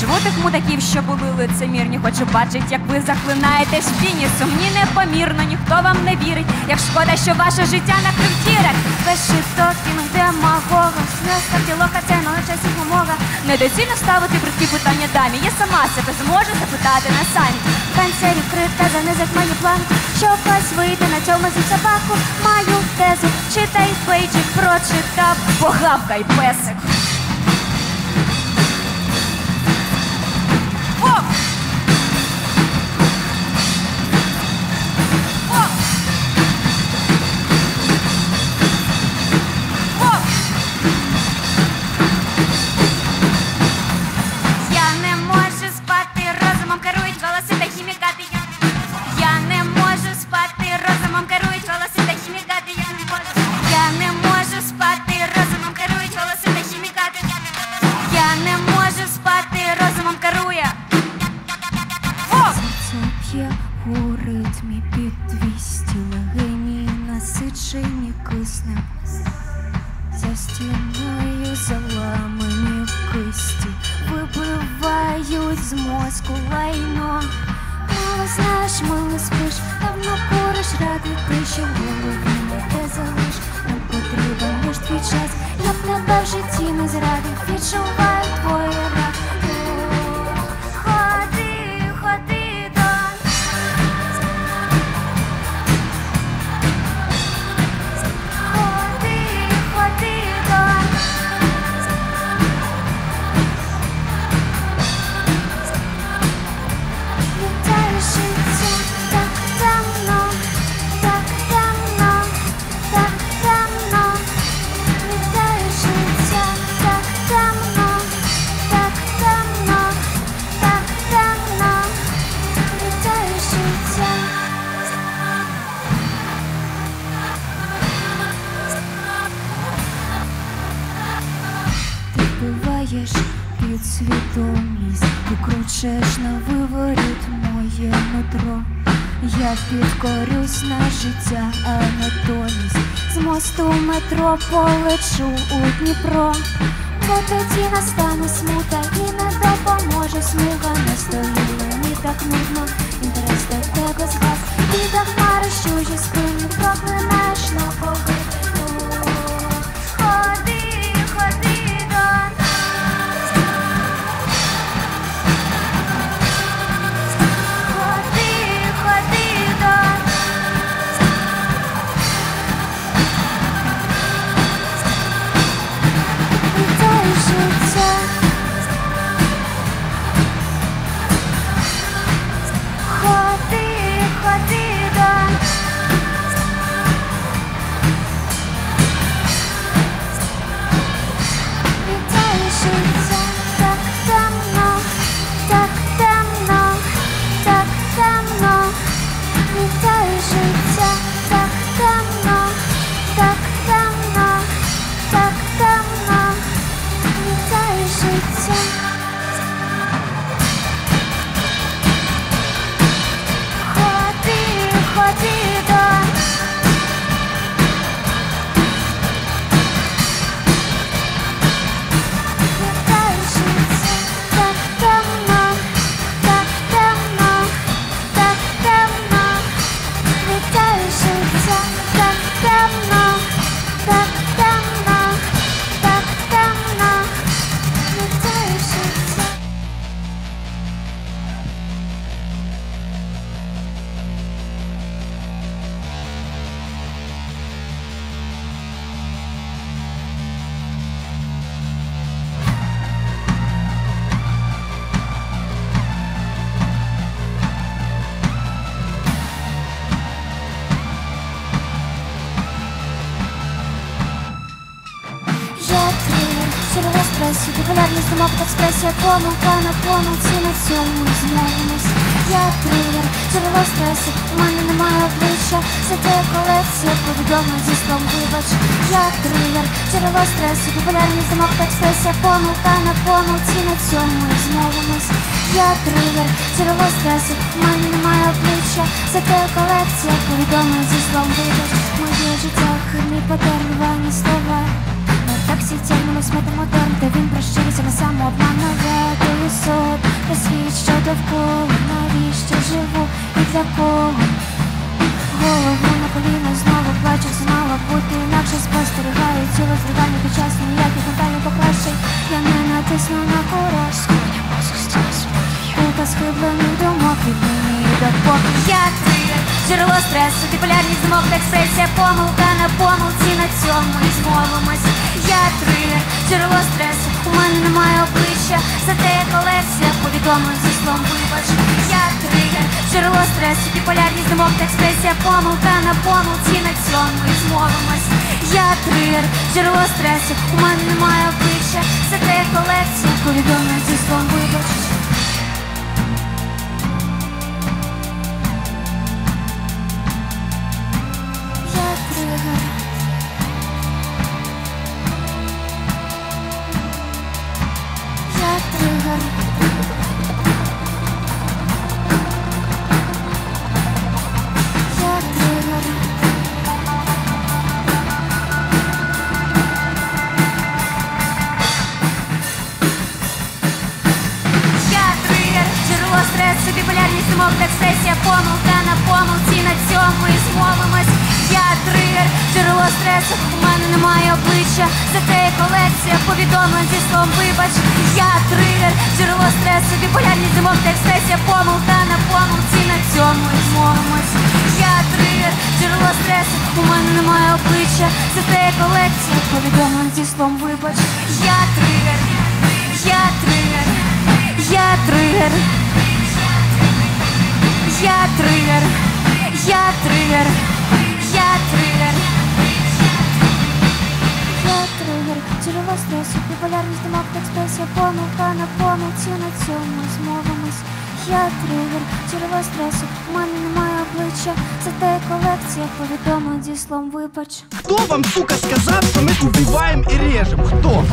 Переживу мудаків, що були лицемірні. Хочу бачить, як ви захлинаєтесь в піні. Сумні непомірно, ніхто вам не вірить. Як шкода, що ваше життя накрив тірek. Без шитоків демагога. Сльозка ділока, це на часі помога. Недоцільно ставити бридкі питання дамі. Я сама себе зможу запитати на самі. Канцерів крита, занизить мої плани. Щоб ось вийти на цьому зі собаку, маю тезу, читай пейджик, прочитав, погавкай песик. Полечу у Дніпро. Бо тоді настане смута і не допоможе смуга на стоїть Мені так нудно, обличчя, колекція повідомлень зі словом вибач. Я тренер, серова стресі, популярність думок та експресія, помилка на помилці на цьому змовимось. Я тренер, серова стресі, у мене немає обличчя, зате колекція повідомлень зі словом вибач. Моє життя, хибний патерн, рвані слова. Ми так всі тягнулись метамодерн, де він прощився на самообман наведує сот Та світ, що довкола, навіщо живу і для кого Голову на коліна знову плачу, все мало бути інакше спостерігаю тіло зривання під час ніяких ментальних покращень Я не натисну на кураж Кулька схиблених думок від мені допоки Я ти джерело стресу, біполярність думок та експресія, помилка на помилці на цьому і змовимось. Я тригер, джерело стресу, у мене немає обличчя, зате є колекція повідомлень зі слом вибач. Я тригер, джерело стресу, біполярність думок та експресія, помилка на помилці на цьому і змовимось. Я трир, джерело стресу, у мене немає обличчя, все те колекція повідомлення зі слом вибач. Обличчя, зате є колекція повідомлень зі словом вибач. Я тригер, джерело стресу, біполярність думок, так сесія, помилка на помилці, на цьому і змовимось. Я тригер, джерело стресу, у мене немає обличчя, зате є колекція повідомлень зі словом вибач. Я тригер, я тригер. Я тригер. Я тригер. Я тригер. Я тригер. Джерело стресу, біполярність думок, експресія, помилка на помилці, на цьому змовимось. Я тригер, джерело стресу, в мене немає обличчя, зате колекція повідомлень зі слом вибач. Хто вам, сука, сказав, що ми убиваємо і режемо? Хто?